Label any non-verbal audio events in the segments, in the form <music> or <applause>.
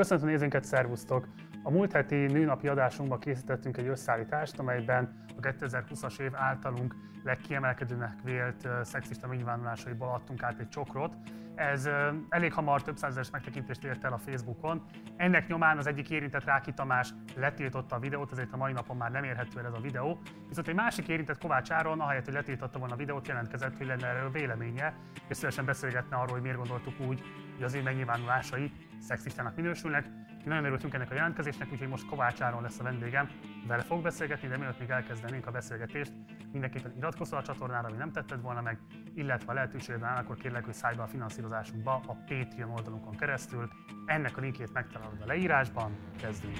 Köszöntöm nézőinket, szervusztok! A múlt heti nőnapi adásunkban készítettünk egy összeállítást, amelyben a 2020-as év általunk legkiemelkedőnek vélt szexista megnyilvánulásaiból adtunk át egy csokrot. Ez elég hamar több százezer megtekintést ért el a Facebookon. Ennek nyomán az egyik érintett Ráki Tamás letiltotta a videót, ezért a mai napon már nem érhető el ez a videó. Viszont egy másik érintett Kovács Áron, ahelyett, hogy letiltotta volna a videót, jelentkezett, hogy lenne erről véleménye, és szívesen beszélgetne arról, hogy miért gondoltuk úgy, hogy az ő megnyilvánulásai szexistának minősülnek. Mi nagyon örültünk ennek a jelentkezésnek, úgyhogy most Kovács Áron lesz a vendégem. Vele fog beszélgetni, de mielőtt még elkezdenénk a beszélgetést, mindenképpen iratkozz a csatornára, ami nem tetted volna meg, illetve ha lehetőséged áll, akkor kérlek, hogy szállj be a finanszírozásunkba a Patreon oldalunkon keresztül. Ennek a linkjét megtalálod a leírásban. Kezdjünk!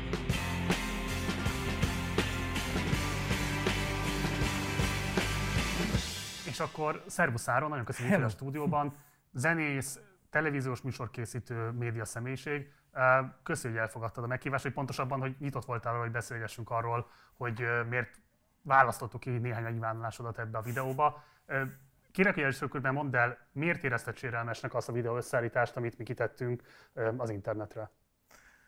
És akkor Szervusz Áron, nagyon köszönjük, hogy a stúdióban. Zenész, televíziós műsorkészítő média személyiség. Köszönjük, hogy elfogadtad a meghívást, hogy pontosabban, hogy nyitott voltál arra, hogy beszélgessünk arról, hogy miért választottuk ki néhány megnyilvánulásodat ebbe a videóba. Kérek, hogy első körben mondd el, miért érezted sérelmesnek azt a videó összeállítást, amit mi kitettünk az internetre?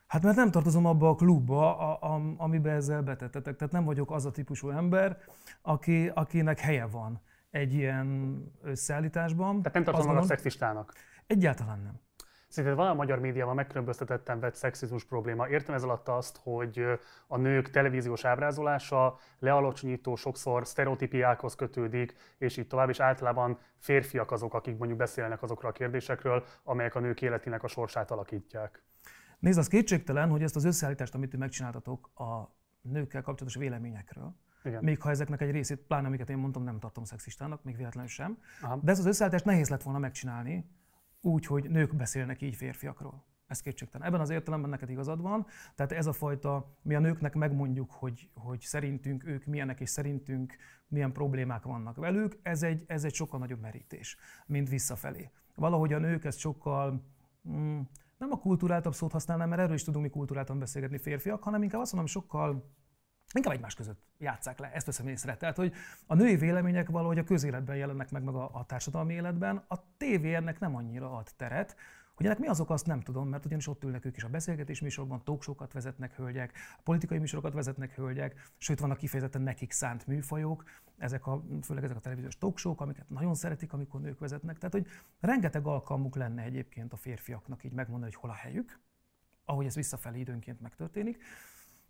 Hát mert nem tartozom abba a klubba, a, a, amiben ezzel betettetek. Tehát nem vagyok az a típusú ember, aki, akinek helye van egy ilyen összeállításban. Tehát nem tartozom magad szexistának? Egyáltalán nem. Szerinted van a magyar médiában megkülönböztetetten vett szexizmus probléma? Értem ez alatt azt, hogy a nők televíziós ábrázolása lealacsonyító, sokszor sztereotípiákhoz kötődik, és így tovább, és általában férfiak azok, akik mondjuk beszélnek azokról a kérdésekről, amelyek a nők életének a sorsát alakítják. Nézd, az kétségtelen, hogy ezt az összeállítást, amit ti megcsináltatok a nőkkel kapcsolatos véleményekről, igen. Még ha ezeknek egy részét, pláne amiket én mondtam, nem tartom szexistának, még véletlenül sem. Aha. De ezt az összeállítást nehéz lett volna megcsinálni, úgy, hogy nők beszélnek így férfiakról. Ez kétségtelen. Ebben az értelemben neked igazad van. Tehát ez a fajta, mi a nőknek megmondjuk, hogy, hogy szerintünk ők milyenek, és szerintünk milyen problémák vannak velük, ez egy, ez egy sokkal nagyobb merítés, mint visszafelé. Valahogy a nők ezt sokkal, mm, nem a kultúráltabb szót használnám, mert erről is tudunk mi kultúráltan beszélgetni férfiak, hanem inkább azt mondom, sokkal inkább egymás között játszák le, ezt veszem észre. Tehát, hogy a női vélemények valahogy a közéletben jelennek meg, meg a, a társadalmi életben, a tévé ennek nem annyira ad teret, hogy ennek mi azok, azt nem tudom, mert ugyanis ott ülnek ők is a beszélgetés műsorban, talkshokat vezetnek hölgyek, politikai műsorokat vezetnek hölgyek, sőt vannak kifejezetten nekik szánt műfajok, ezek a, főleg ezek a televíziós talkshow amiket nagyon szeretik, amikor nők vezetnek. Tehát, hogy rengeteg alkalmuk lenne egyébként a férfiaknak így megmondani, hogy hol a helyük, ahogy ez visszafelé időnként megtörténik.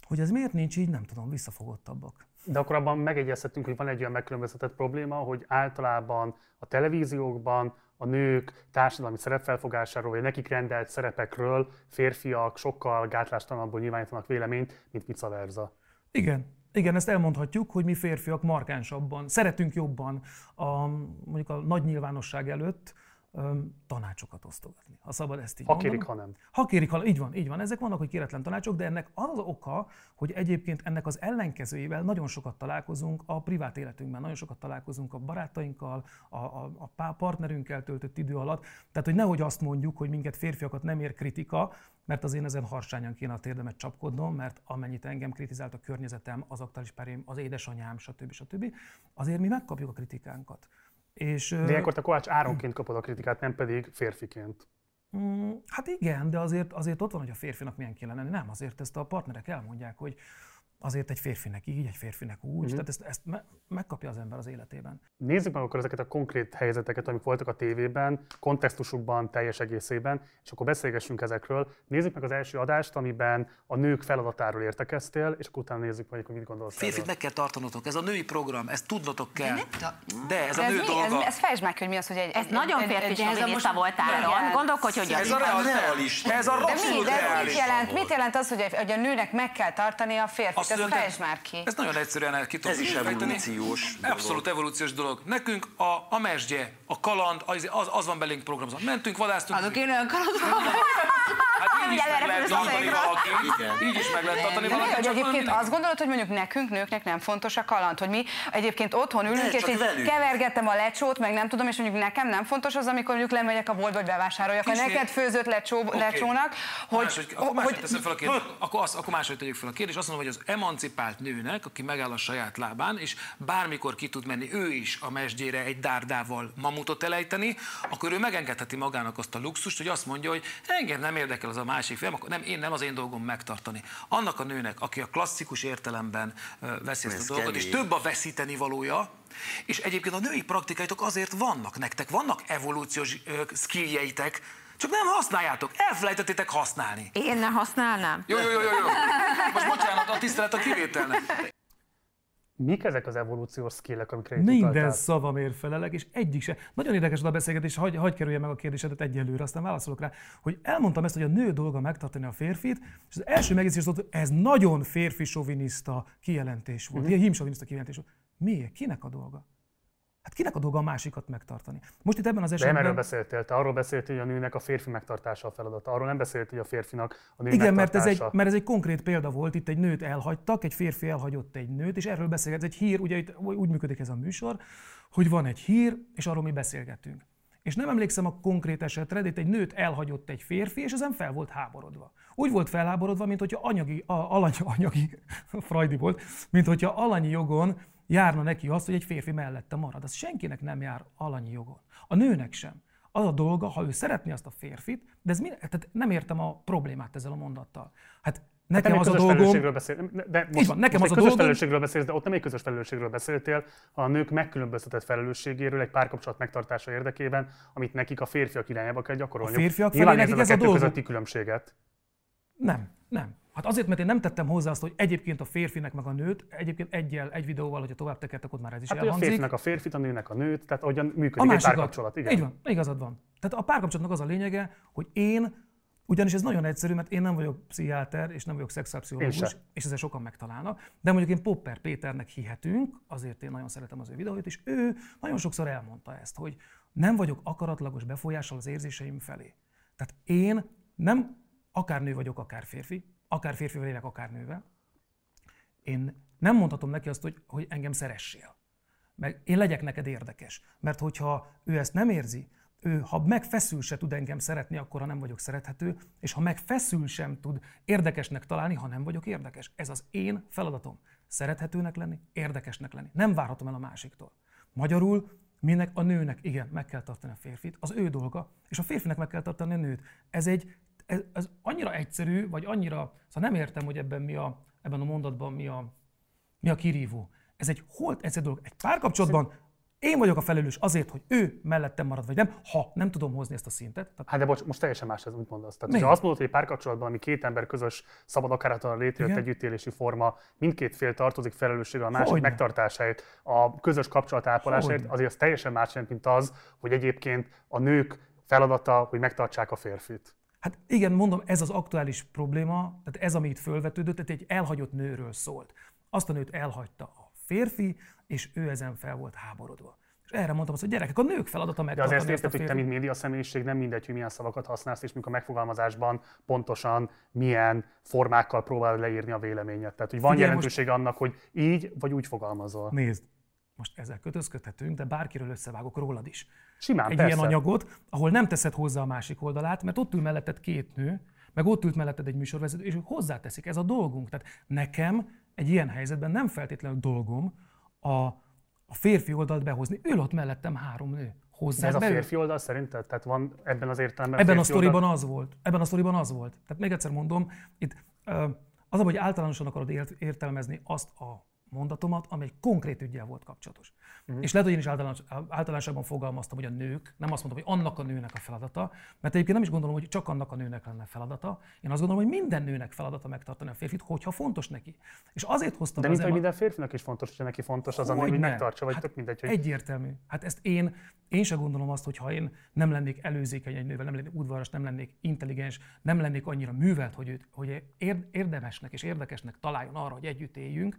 Hogy ez miért nincs így, nem tudom, visszafogottabbak. De akkor abban megegyezhetünk, hogy van egy olyan megkülönböztetett probléma, hogy általában a televíziókban a nők társadalmi szerepfelfogásáról, vagy nekik rendelt szerepekről férfiak sokkal gátlástalanabbul nyilvánítanak véleményt, mint vice versa. Igen, igen, ezt elmondhatjuk, hogy mi férfiak markánsabban, szeretünk jobban a, mondjuk a nagy nyilvánosság előtt tanácsokat osztogatni. Ha szabad ezt így Ha kérik, ha nem. Ha kérik, ha így van, így van. Ezek vannak, hogy kéretlen tanácsok, de ennek az az oka, hogy egyébként ennek az ellenkezőjével nagyon sokat találkozunk a privát életünkben, nagyon sokat találkozunk a barátainkkal, a, a, a partnerünkkel töltött idő alatt. Tehát, hogy nehogy azt mondjuk, hogy minket férfiakat nem ér kritika, mert az én ezen harsányan kéne a térdemet csapkodnom, mert amennyit engem kritizált a környezetem, az aktuális párém, az édesanyám, stb. stb. Azért mi megkapjuk a kritikánkat. És, de ilyenkor te Kovács Áronként kapod a kritikát, nem pedig férfiként. Mm, hát igen, de azért, azért ott van, hogy a férfinak milyen kéne lenni. Nem, azért ezt a partnerek elmondják, hogy azért egy férfinek így, egy férfinek úgy, uh-huh. tehát ezt, ezt me- megkapja az ember az életében. Nézzük meg akkor ezeket a konkrét helyzeteket, amik voltak a tévében, kontextusukban, teljes egészében, és akkor beszélgessünk ezekről. Nézzük meg az első adást, amiben a nők feladatáról értekeztél, és akkor utána nézzük meg, hogy mit gondolsz. Férfit meg kell tartanotok, ez a női program, ezt tudnotok kell. De ez a nő ez dolga. Ez, ez fejtsd meg, hogy mi az, hogy egy... Ez egy, nagyon férfi feminista voltál, gondolkodj, hogy ez a reális, ez a de mi, de mit jelent, mit jelent az, hogy a, hogy a nőnek meg kell tartani a férfit? Ez fejtsd már ki. Ez nagyon egyszerűen ki tudom Ez is evolúciós dolog. Abszolút evolúciós dolog. Nekünk a, a mesdje, a kaland, az, az, az van belénk programozva. Mentünk, vadásztunk. Adok én olyan kalandot. <laughs> Hát így is meg lehet tartani valaki. Így is meg lehet tartani valaki. Hogy egyébként azt gondolod, hogy mondjuk nekünk, nőknek nem fontos a kaland, hogy mi egyébként otthon ülünk, és így kevergetem a lecsót, meg nem tudom, és mondjuk nekem nem fontos az, amikor mondjuk lemegyek a boltba, hogy bevásároljak a neked főzött lecsó, lecsónak, hogy... Akkor máshogy tegyük fel a kérdést. Azt mondom, hogy az emancipált nőnek, aki megáll a saját lábán, és bármikor ki tud menni ő is a mesdjére egy dárdával mamutot elejteni, akkor ő megengedheti magának azt a luxust, hogy azt mondja, hogy engem nem érdekel az a másik fél, akkor nem, én nem az én dolgom megtartani. Annak a nőnek, aki a klasszikus értelemben veszi ezt a dolgot, és több a veszíteni valója, és egyébként a női praktikáitok azért vannak nektek, vannak evolúciós skilljeitek, csak nem használjátok, elfelejtettétek használni. Én ne használnám? Jó, jó, jó, jó. jó. Most bocsánat, a tisztelet a kivételnek. Mik ezek az evolúciós skillek, amikre itt Minden utaltál? szavamért felelek, és egyik se. Nagyon érdekes a beszélgetés, hagy, hagy kerülje meg a kérdésedet egyelőre, aztán válaszolok rá, hogy elmondtam ezt, hogy a nő dolga megtartani a férfit, és az első megjegyzés volt, hogy ez nagyon férfi soviniszta kijelentés volt, mm-hmm. ilyen kijelentés volt. Miért? Kinek a dolga? Hát kinek a dolga a másikat megtartani? Most itt ebben az esetben... De nem erről beszéltél, te arról beszéltél, hogy a nőnek a férfi megtartása a feladata. Arról nem beszéltél, hogy a férfinak a nő Igen, mert ez, egy, mert ez egy konkrét példa volt, itt egy nőt elhagytak, egy férfi elhagyott egy nőt, és erről beszél, ez egy hír, ugye itt úgy működik ez a műsor, hogy van egy hír, és arról mi beszélgetünk. És nem emlékszem a konkrét esetre, de itt egy nőt elhagyott egy férfi, és ezen fel volt háborodva. Úgy volt felháborodva, mint hogyha anyagi, a, alany, anyagi, <laughs> Freudi volt, mint hogyha alanyi jogon járna neki azt, hogy egy férfi mellette marad. Az senkinek nem jár alanyi jogon. A nőnek sem. Az a dolga, ha ő szeretné azt a férfit, de ez mi, tehát nem értem a problémát ezzel a mondattal. Hát Nekem hát az a dolgom... Beszél, de most, van, nekem most az egy a közös dolgom... felelősségről beszélsz, de ott nem egy közös felelősségről beszéltél, a nők megkülönböztetett felelősségéről egy párkapcsolat megtartása érdekében, amit nekik a férfiak irányába kell gyakorolni. A férfiak felé nekik ez a, a dolgok. közötti különbséget. Nem, nem. Hát azért, mert én nem tettem hozzá azt, hogy egyébként a férfinek meg a nőt, egyébként egyel, egy videóval, hogyha tovább tekertek, ott már ez is hát, elhangzik. a férfinek a férfit, a nőnek a nőt, tehát ahogyan működik a egy párkapcsolat. Igen. Így van, igazad van. Tehát a párkapcsolatnak az a lényege, hogy én, ugyanis ez nagyon egyszerű, mert én nem vagyok pszichiáter, és nem vagyok szexuálpszichológus, és ezzel sokan megtalálnak, de mondjuk én Popper Péternek hihetünk, azért én nagyon szeretem az ő videóit, és ő nagyon sokszor elmondta ezt, hogy nem vagyok akaratlagos befolyással az érzéseim felé. Tehát én nem akár nő vagyok, akár férfi, akár férfival élek, akár nővel, én nem mondhatom neki azt, hogy, hogy engem szeressél. Meg én legyek neked érdekes. Mert hogyha ő ezt nem érzi, ő, ha megfeszül se tud engem szeretni, akkor ha nem vagyok szerethető, és ha megfeszül sem tud érdekesnek találni, ha nem vagyok érdekes. Ez az én feladatom. Szerethetőnek lenni, érdekesnek lenni. Nem várhatom el a másiktól. Magyarul minek a nőnek, igen, meg kell tartani a férfit, az ő dolga, és a férfinek meg kell tartani a nőt. Ez egy ez, ez annyira egyszerű, vagy annyira, szóval nem értem, hogy ebben, mi a, ebben a mondatban mi a, mi a kirívó. Ez egy holt egyszerű dolog. Egy párkapcsolatban én vagyok a felelős azért, hogy ő mellettem marad, vagy nem, ha nem tudom hozni ezt a szintet. Tehát... Hát de bocs, most teljesen más ez, úgy mondasz. Tehát, ha azt mondod, hogy egy párkapcsolatban, ami két ember közös, szabad akaratlan létrejött együttélési forma, mindkét fél tartozik felelősséggel a másik Hogyne. megtartásáért, a közös kapcsolat ápolásáért, azért az teljesen más mint az, hogy egyébként a nők feladata, hogy megtartsák a férfit. Hát igen, mondom, ez az aktuális probléma, tehát ez, ami itt fölvetődött, tehát egy elhagyott nőről szólt. Azt a nőt elhagyta a férfi, és ő ezen fel volt háborodva. És erre mondtam azt, hogy gyerekek, a nők feladata meg. De azért érted, hogy te, mint média személyiség, nem mindegy, hogy milyen szavakat használsz, és mikor a megfogalmazásban pontosan milyen formákkal próbál leírni a véleményet. Tehát, hogy van Figyelj, jelentősége most... annak, hogy így vagy úgy fogalmazol. Nézd, most ezzel kötözködhetünk, de bárkiről összevágok rólad is. Simán, Egy persze. ilyen anyagot, ahol nem teszed hozzá a másik oldalát, mert ott ül melletted két nő, meg ott ült melletted egy műsorvezető, és ők hozzáteszik. Ez a dolgunk. Tehát nekem egy ilyen helyzetben nem feltétlenül dolgom a, a férfi oldalt behozni. Ül ott mellettem három nő. Hozzá ez a férfi oldal szerinted? Tehát van ebben az értelemben Ebben a sztoriban oldal? az volt. Ebben a sztoriban az volt. Tehát még egyszer mondom, itt az, hogy általánosan akarod értelmezni azt a mondatomat, ami egy konkrét ügyel volt kapcsolatos. Uh-huh. És lehet, hogy én is általános, általánosabban fogalmaztam, hogy a nők, nem azt mondtam, hogy annak a nőnek a feladata, mert egyébként nem is gondolom, hogy csak annak a nőnek lenne feladata. Én azt gondolom, hogy minden nőnek feladata megtartani a férfit, hogyha fontos neki. És azért hoztam De mint hogy minden férfinak is fontos, hogy neki fontos az, hogy megtartsa, vagy hát tök mindegy. Hogy... Egyértelmű. Hát ezt én, én sem gondolom azt, hogy ha én nem lennék előzékeny egy nővel, nem lennék udvaras, nem lennék intelligens, nem lennék annyira művelt, hogy, őt, hogy érdemesnek és érdekesnek találjon arra, hogy együtt éljünk,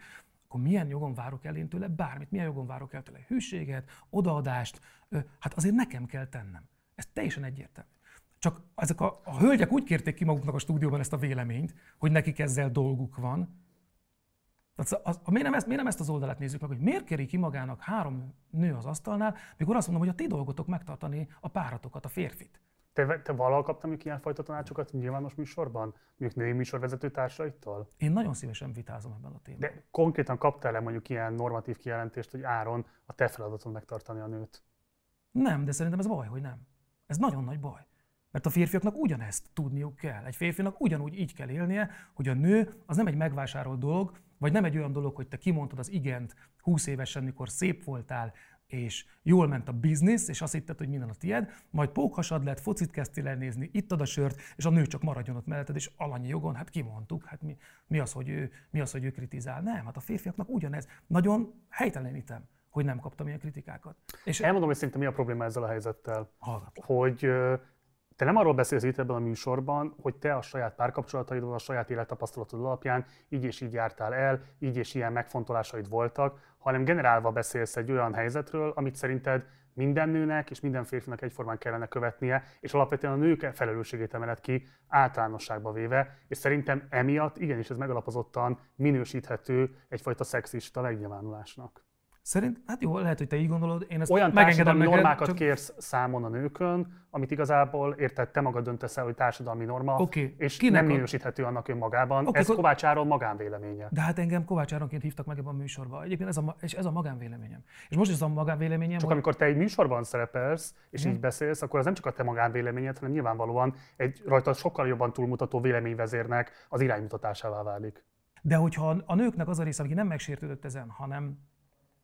akkor milyen jogon várok el én tőle bármit, milyen jogon várok el tőle hűséget, odaadást, hát azért nekem kell tennem. Ez teljesen egyértelmű. Csak ezek a, a hölgyek úgy kérték ki maguknak a stúdióban ezt a véleményt, hogy nekik ezzel dolguk van. Tehát az, az, miért, nem ezt, miért nem ezt az oldalát nézzük meg, hogy miért kéri ki magának három nő az asztalnál, mikor azt mondom, hogy a ti dolgotok megtartani a páratokat, a férfit. Te, te valahol kaptam mondjuk ilyenfajta tanácsokat nyilvános műsorban? Mondjuk női műsorvezető társaitól? Én nagyon szívesen vitázom ebben a témában. De konkrétan kaptál-e mondjuk ilyen normatív kijelentést, hogy Áron a te feladatod megtartani a nőt? Nem, de szerintem ez baj, hogy nem. Ez nagyon nagy baj. Mert a férfiaknak ugyanezt tudniuk kell. Egy férfinak ugyanúgy így kell élnie, hogy a nő az nem egy megvásárolt dolog, vagy nem egy olyan dolog, hogy te kimondtad az igent 20 évesen, mikor szép voltál, és jól ment a biznisz, és azt hitted, hogy minden a tied, majd pókhasad lett, focit kezdtél el nézni, ittad a sört, és a nő csak maradjon ott melletted, és alanyi jogon, hát kimondtuk, hát mi, mi, az, hogy ő, mi az, hogy ő kritizál. Nem, hát a férfiaknak ugyanez. Nagyon helytelenítem hogy nem kaptam ilyen kritikákat. És Elmondom, hogy szerintem mi a probléma ezzel a helyzettel. Hallgatlak. Hogy te nem arról beszélsz itt ebben a műsorban, hogy te a saját párkapcsolataidon, a saját élettapasztalatod alapján így és így jártál el, így és ilyen megfontolásaid voltak, hanem generálva beszélsz egy olyan helyzetről, amit szerinted minden nőnek és minden férfinak egyformán kellene követnie, és alapvetően a nők felelősségét emelet ki általánosságba véve, és szerintem emiatt igenis ez megalapozottan minősíthető egyfajta szexista megnyilvánulásnak. Szerint, hát jó, lehet, hogy te így gondolod. Én ezt Olyan társadalmi neked, normákat csak... kérsz számon a nőkön, amit igazából érted, te magad döntesz el, hogy társadalmi norma, okay. és Kinek nem minősíthető annak önmagában. Okay, ez akkor... Kovács Áron magánvéleménye. De hát engem Kovács Áronként hívtak meg ebben a műsorban. Egyébként ez a, és ez a magánvéleményem. És most ez a magánvéleményem. Csak hogy... amikor te egy műsorban szerepelsz, és hmm. így beszélsz, akkor az nem csak a te magánvéleményed, hanem nyilvánvalóan egy rajta sokkal jobban túlmutató véleményvezérnek az iránymutatásává válik. De hogyha a nőknek az a része, aki nem megsértődött ezen, hanem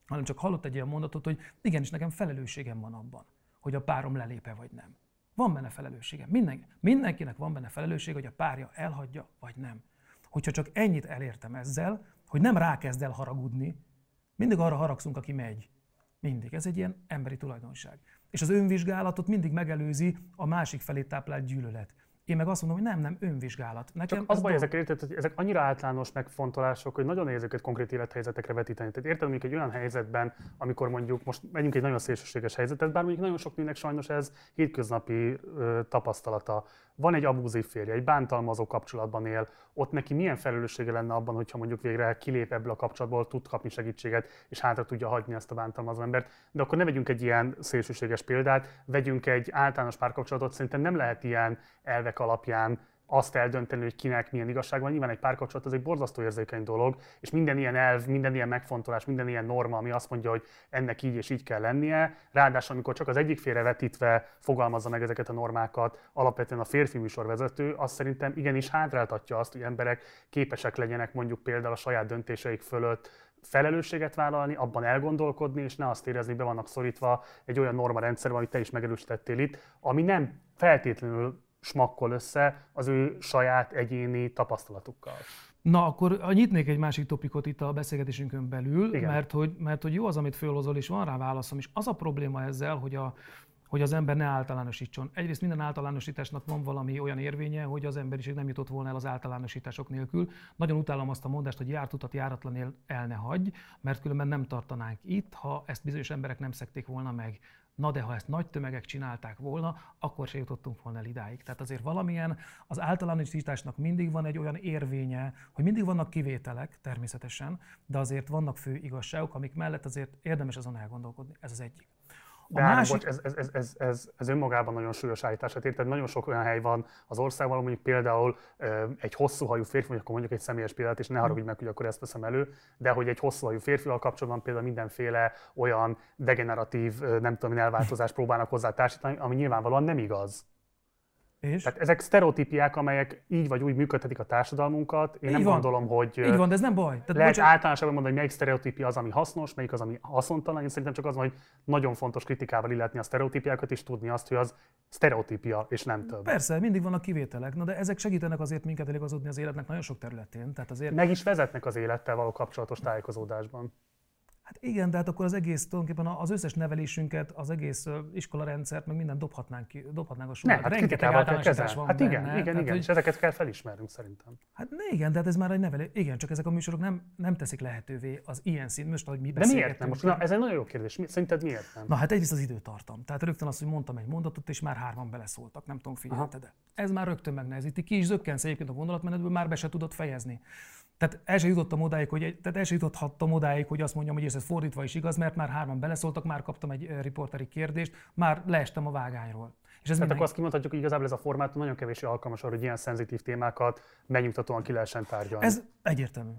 hanem csak hallott egy ilyen mondatot, hogy igenis nekem felelősségem van abban, hogy a párom lelépe vagy nem. Van benne felelősségem. Minden, mindenkinek van benne felelősség, hogy a párja elhagyja vagy nem. Hogyha csak ennyit elértem ezzel, hogy nem rákezd el haragudni, mindig arra haragszunk, aki megy. Mindig. Ez egy ilyen emberi tulajdonság. És az önvizsgálatot mindig megelőzi a másik felé táplált gyűlölet. Én meg azt mondom, hogy nem, nem, önvizsgálat. Nekem Csak az baj, ezek, érted, hogy ezek annyira általános megfontolások, hogy nagyon nehéz őket konkrét élethelyzetekre vetíteni. Tehát érted, mondjuk egy olyan helyzetben, amikor mondjuk most megyünk egy nagyon szélsőséges helyzetet, bár mondjuk nagyon sok nőnek sajnos ez hétköznapi ö, tapasztalata. Van egy abúzív férje, egy bántalmazó kapcsolatban él, ott neki milyen felelőssége lenne abban, hogyha mondjuk végre kilép ebből a kapcsolatból, tud kapni segítséget, és hátra tudja hagyni ezt a bántalmazó embert. De akkor ne vegyünk egy ilyen szélsőséges példát, vegyünk egy általános párkapcsolatot, szerintem nem lehet ilyen elvek alapján azt eldönteni, hogy kinek milyen igazság van. Nyilván egy párkapcsolat az egy borzasztó érzékeny dolog, és minden ilyen elv, minden ilyen megfontolás, minden ilyen norma, ami azt mondja, hogy ennek így és így kell lennie. Ráadásul, amikor csak az egyik félre vetítve fogalmazza meg ezeket a normákat, alapvetően a férfi műsorvezető, azt szerintem igenis hátráltatja azt, hogy emberek képesek legyenek mondjuk például a saját döntéseik fölött felelősséget vállalni, abban elgondolkodni, és ne azt érezni, be vannak szorítva egy olyan norma rendszerben, amit te is megerősítettél itt, ami nem feltétlenül smakkol össze az ő saját egyéni tapasztalatukkal. Na, akkor nyitnék egy másik topikot itt a beszélgetésünkön belül, mert hogy, mert hogy jó az, amit fölhozol, és van rá válaszom is. Az a probléma ezzel, hogy a, hogy az ember ne általánosítson. Egyrészt minden általánosításnak van valami olyan érvénye, hogy az emberiség nem jutott volna el az általánosítások nélkül. Nagyon utálom azt a mondást, hogy járt utat járatlan el ne hagy, mert különben nem tartanánk itt, ha ezt bizonyos emberek nem szekték volna meg. Na de ha ezt nagy tömegek csinálták volna, akkor se jutottunk volna el idáig. Tehát azért valamilyen az általánosításnak mindig van egy olyan érvénye, hogy mindig vannak kivételek természetesen, de azért vannak fő igazságok, amik mellett azért érdemes azon elgondolkodni. Ez az egyik. De másik... bocs, ez, ez, ez, ez, ez, önmagában nagyon súlyos állítás. Hát érted, nagyon sok olyan hely van az országban, mondjuk például egy hosszú hajú férfi, vagy akkor mondjuk egy személyes példát, és ne haragudj meg, hogy akkor ezt veszem elő, de hogy egy hosszú hajú férfival kapcsolatban például mindenféle olyan degeneratív, nem tudom, elváltozást próbálnak hozzá társítani, ami nyilvánvalóan nem igaz. És? Tehát ezek sztereotípiák, amelyek így vagy úgy működtetik a társadalmunkat. Én így nem van. gondolom, hogy így van, de ez nem baj. Tehát lehet bocsánat... általánosabban mondani, hogy melyik sztereotípia az, ami hasznos, melyik az, ami haszontalan. Én szerintem csak az, hogy nagyon fontos kritikával illetni a sztereotípiákat, és tudni azt, hogy az sztereotípia, és nem több. Persze, mindig vannak kivételek, na de ezek segítenek azért minket eligazodni az életnek nagyon sok területén. Tehát azért... Meg is vezetnek az élettel való kapcsolatos tájékozódásban. Hát igen, de hát akkor az egész, tulajdonképpen az összes nevelésünket, az egész iskolarendszert, meg minden dobhatnánk ki, dobhatnánk a sorra. Hát Rengeteg általánosítás van Hát igen, benne, igen, tehát, igen, hogy... és ezeket kell felismernünk szerintem. Hát igen, de hát ez már egy nevelés. Igen, csak ezek a műsorok nem, nem teszik lehetővé az ilyen szint, most ahogy mi De miért nem? Most, na, ez egy nagyon jó kérdés. Szerinted miért nem? Na hát egyrészt az időtartam. Tehát rögtön azt, hogy mondtam egy mondatot, és már hárman beleszóltak. Nem tudom, figyelte, de ez már rögtön megnehezíti. Ki is zökkensz egyébként a gondolatmenetből, már be se tudod fejezni. Tehát el sem jutottam odáig, hogy, tehát el sem jutothattam odáig, hogy azt mondjam, hogy ez fordítva is igaz, mert már hárman beleszóltak, már kaptam egy riporteri kérdést, már leestem a vágányról. És ez Tehát akkor azt kimondhatjuk, hogy igazából ez a formátum nagyon kevés alkalmas arra, hogy ilyen szenzitív témákat megnyugtatóan ki lehessen tárgyalni. Ez egyértelmű.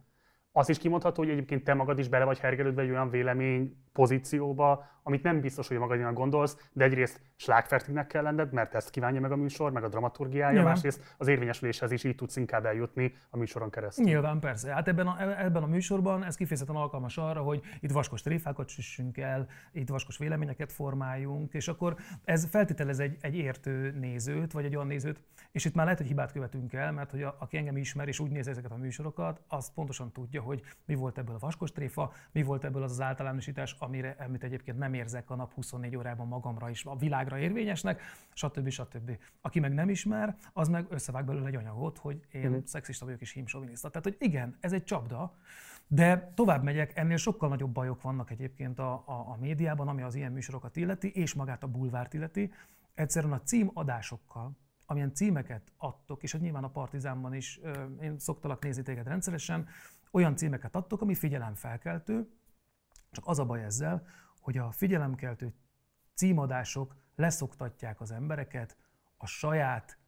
Azt is kimondható, hogy egyébként te magad is bele vagy hergelődve egy olyan vélemény pozícióba, amit nem biztos, hogy magadnak gondolsz, de egyrészt slágfertignek kell lenned, mert ezt kívánja meg a műsor, meg a dramaturgiája, Nyilván. másrészt az érvényesüléshez is így tudsz inkább eljutni a műsoron keresztül. Nyilván, persze. Hát ebben a, ebben a műsorban ez kifejezetten alkalmas arra, hogy itt vaskos tréfákat süssünk el, itt vaskos véleményeket formáljunk, és akkor ez feltételez egy, egy értő nézőt, vagy egy olyan nézőt, és itt már lehet, hogy hibát követünk el, mert hogy a, aki engem ismer és úgy néz ezeket a műsorokat, az pontosan tudja, hogy mi volt ebből a vaskos tréfa, mi volt ebből az az általánosítás, amire, amit egyébként nem érzek a nap 24 órában magamra is, a világra érvényesnek, stb. stb. Aki meg nem ismer, az meg összevág belőle egy anyagot, hogy én uh-huh. szexista vagyok és hímsoviniszta. Tehát, hogy igen, ez egy csapda, de tovább megyek, ennél sokkal nagyobb bajok vannak egyébként a, a, a médiában, ami az ilyen műsorokat illeti, és magát a bulvárt illeti. Egyszerűen a címadásokkal, amilyen címeket adtok, és hogy nyilván a Partizánban is, én szoktalak nézni téged rendszeresen, olyan címeket adtok, ami figyelemfelkeltő, csak az a baj ezzel, hogy a figyelemkeltő címadások leszoktatják az embereket a saját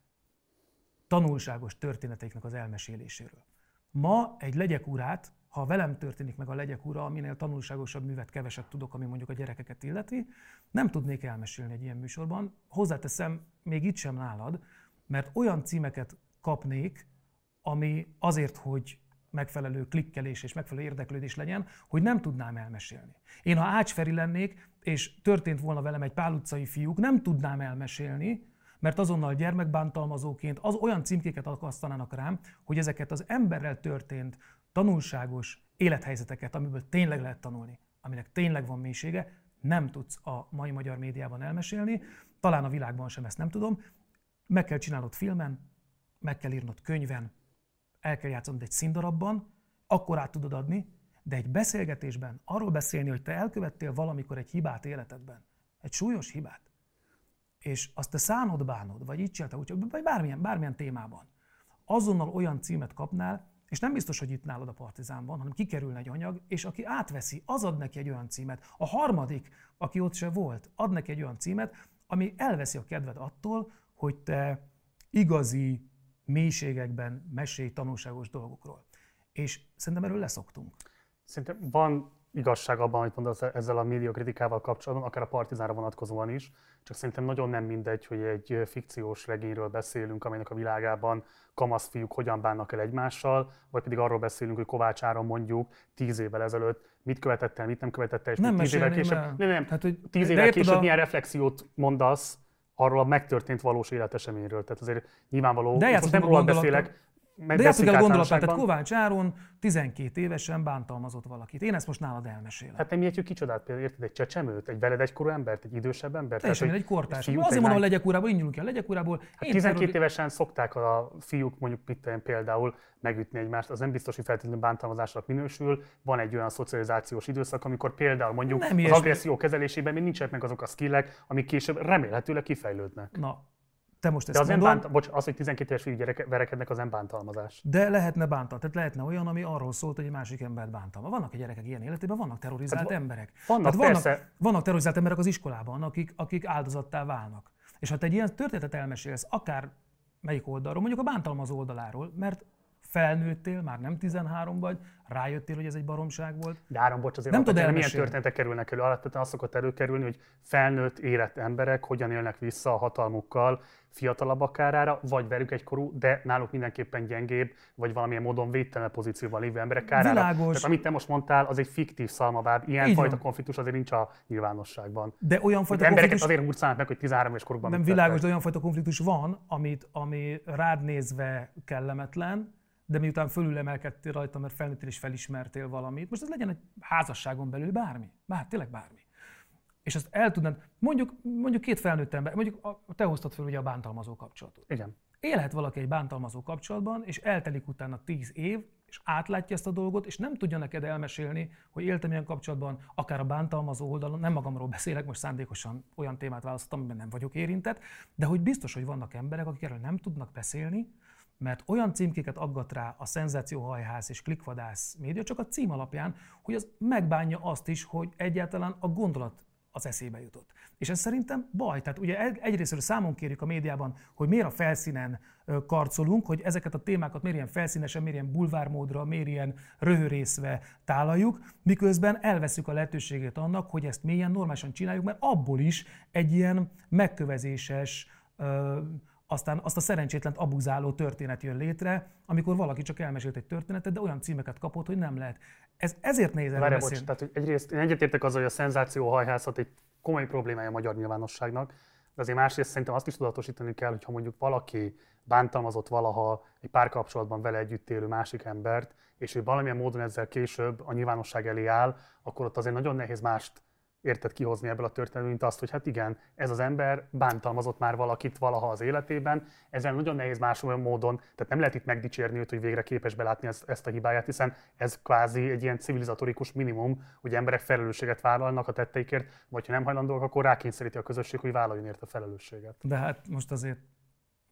tanulságos történeteiknek az elmeséléséről. Ma egy legyek urát, ha velem történik meg a legyek ura, aminél tanulságosabb művet keveset tudok, ami mondjuk a gyerekeket illeti, nem tudnék elmesélni egy ilyen műsorban. Hozzáteszem, még itt sem nálad, mert olyan címeket kapnék, ami azért, hogy megfelelő klikkelés és megfelelő érdeklődés legyen, hogy nem tudnám elmesélni. Én, ha Ács lennék, és történt volna velem egy pál utcai fiúk, nem tudnám elmesélni, mert azonnal gyermekbántalmazóként az olyan címkéket akasztanának rám, hogy ezeket az emberrel történt tanulságos élethelyzeteket, amiből tényleg lehet tanulni, aminek tényleg van mélysége, nem tudsz a mai magyar médiában elmesélni, talán a világban sem ezt nem tudom, meg kell csinálnod filmen, meg kell írnod könyven, el kell játszanod egy színdarabban, akkor át tudod adni, de egy beszélgetésben arról beszélni, hogy te elkövettél valamikor egy hibát életedben, egy súlyos hibát, és azt te szánod, bánod, vagy így csináltál, úgy, vagy bármilyen, bármilyen témában, azonnal olyan címet kapnál, és nem biztos, hogy itt nálad a partizánban, hanem kikerülne egy anyag, és aki átveszi, az ad neki egy olyan címet. A harmadik, aki ott se volt, ad neki egy olyan címet, ami elveszi a kedved attól, hogy te igazi mélységekben mesélj tanulságos dolgokról. És szerintem erről leszoktunk. Szerintem van igazság abban, amit mondasz ezzel a médiakritikával kapcsolatban, akár a partizánra vonatkozóan is, csak szerintem nagyon nem mindegy, hogy egy fikciós regényről beszélünk, amelynek a világában kamaszfiúk hogyan bánnak el egymással, vagy pedig arról beszélünk, hogy Kovács Áron mondjuk tíz évvel ezelőtt mit követett el, mit nem követett el, és nem tíz évvel később, nem, nem, hát, hogy tíz évvel később a... milyen reflexiót mondasz arról a megtörtént valós életeseményről. Tehát azért nyilvánvaló, De most nem róla beszélek, de a gondolatát, tehát Kovács Áron 12 évesen bántalmazott valakit. Én ezt most nálad elmesélem. Hát nem ilyet kicsodát például, érted? Egy csecsemőt, egy veled egykorú embert, egy idősebb embert? Teljesen egy kortárs. Azért mondom, hogy legyek urából, indulunk el legyek urából. Hát 12 terül... évesen szokták a fiúk mondjuk mit például megütni egymást, az nem biztos, hogy feltétlenül bántalmazásnak minősül. Van egy olyan szocializációs időszak, amikor például mondjuk nem az agresszió kezelésében még nincsenek meg azok a skillek, amik később remélhetőleg kifejlődnek. Na, te most ezt De az, mondod, bánt, bocs, az, hogy 12 éves fiú gyerek, verekednek, az nem bántalmazás. De lehetne bántal, tehát lehetne olyan, ami arról szólt, hogy egy másik embert bántalma. Vannak a gyerekek ilyen életében, vannak terrorizált hát, emberek. Vannak, tehát vannak, vannak terrorizált emberek az iskolában, akik, akik áldozattá válnak. És ha te egy ilyen történetet elmesélsz, akár melyik oldalról, mondjuk a bántalmazó oldaláról, mert felnőttél, már nem 13 vagy, rájöttél, hogy ez egy baromság volt. De Áron, bocs, azért nem tudom, milyen történetek kerülnek elő. Alapvetően azt szokott előkerülni, hogy felnőtt, érett emberek hogyan élnek vissza a hatalmukkal fiatalabbak kárára, vagy velük egykorú, de náluk mindenképpen gyengébb, vagy valamilyen módon védtelen pozícióban lévő emberek kárára. Világos. Tehát amit te most mondtál, az egy fiktív szalmabáb. Ilyen Így fajta van. konfliktus azért nincs a nyilvánosságban. De olyan fajta embereket konfliktus... azért hurcálnak meg, hogy 13 éves korukban Nem világos, de olyan fajta konfliktus van, amit, ami rád nézve kellemetlen, de miután fölülemelkedtél rajta, mert felnőttél és felismertél valamit, most ez legyen egy házasságon belül bármi, bár, tényleg bármi. És ezt el tudnád, mondjuk, mondjuk két felnőtt ember, mondjuk a, te hoztad fel ugye a bántalmazó kapcsolatot. Igen. Élhet valaki egy bántalmazó kapcsolatban, és eltelik utána tíz év, és átlátja ezt a dolgot, és nem tudja neked elmesélni, hogy éltem ilyen kapcsolatban, akár a bántalmazó oldalon, nem magamról beszélek, most szándékosan olyan témát választottam, amiben nem vagyok érintett, de hogy biztos, hogy vannak emberek, akik erről nem tudnak beszélni, mert olyan címkéket aggat rá a szenzációhajház és klikvadász média csak a cím alapján, hogy az megbánja azt is, hogy egyáltalán a gondolat az eszébe jutott. És ez szerintem baj. Tehát ugye egyrészt számon kérjük a médiában, hogy miért a felszínen karcolunk, hogy ezeket a témákat miért ilyen felszínesen, miért ilyen bulvármódra, miért ilyen röhörészve tálaljuk, miközben elveszük a lehetőségét annak, hogy ezt mélyen normálisan csináljuk, mert abból is egy ilyen megkövezéses, aztán azt a szerencsétlen abuzáló történet jön létre, amikor valaki csak elmesélt egy történetet, de olyan címeket kapott, hogy nem lehet. Ez, ezért nehéz erről. Bocs, tehát, hogy egyrészt én egyetértek azzal, hogy a szenzációhajhászat egy komoly problémája a magyar nyilvánosságnak, de azért másrészt szerintem azt is tudatosítani kell, hogy ha mondjuk valaki bántalmazott valaha egy párkapcsolatban vele együtt élő másik embert, és ő valamilyen módon ezzel később a nyilvánosság elé áll, akkor ott azért nagyon nehéz mást érted kihozni ebből a történetből, mint azt, hogy hát igen, ez az ember bántalmazott már valakit valaha az életében, ezzel nagyon nehéz más módon, tehát nem lehet itt megdicsérni őt, hogy végre képes belátni ezt, ezt a hibáját, hiszen ez kvázi egy ilyen civilizatorikus minimum, hogy emberek felelősséget vállalnak a tetteikért, vagy ha nem hajlandóak, akkor rákényszeríti a közösség, hogy vállaljon érte a felelősséget. De hát most azért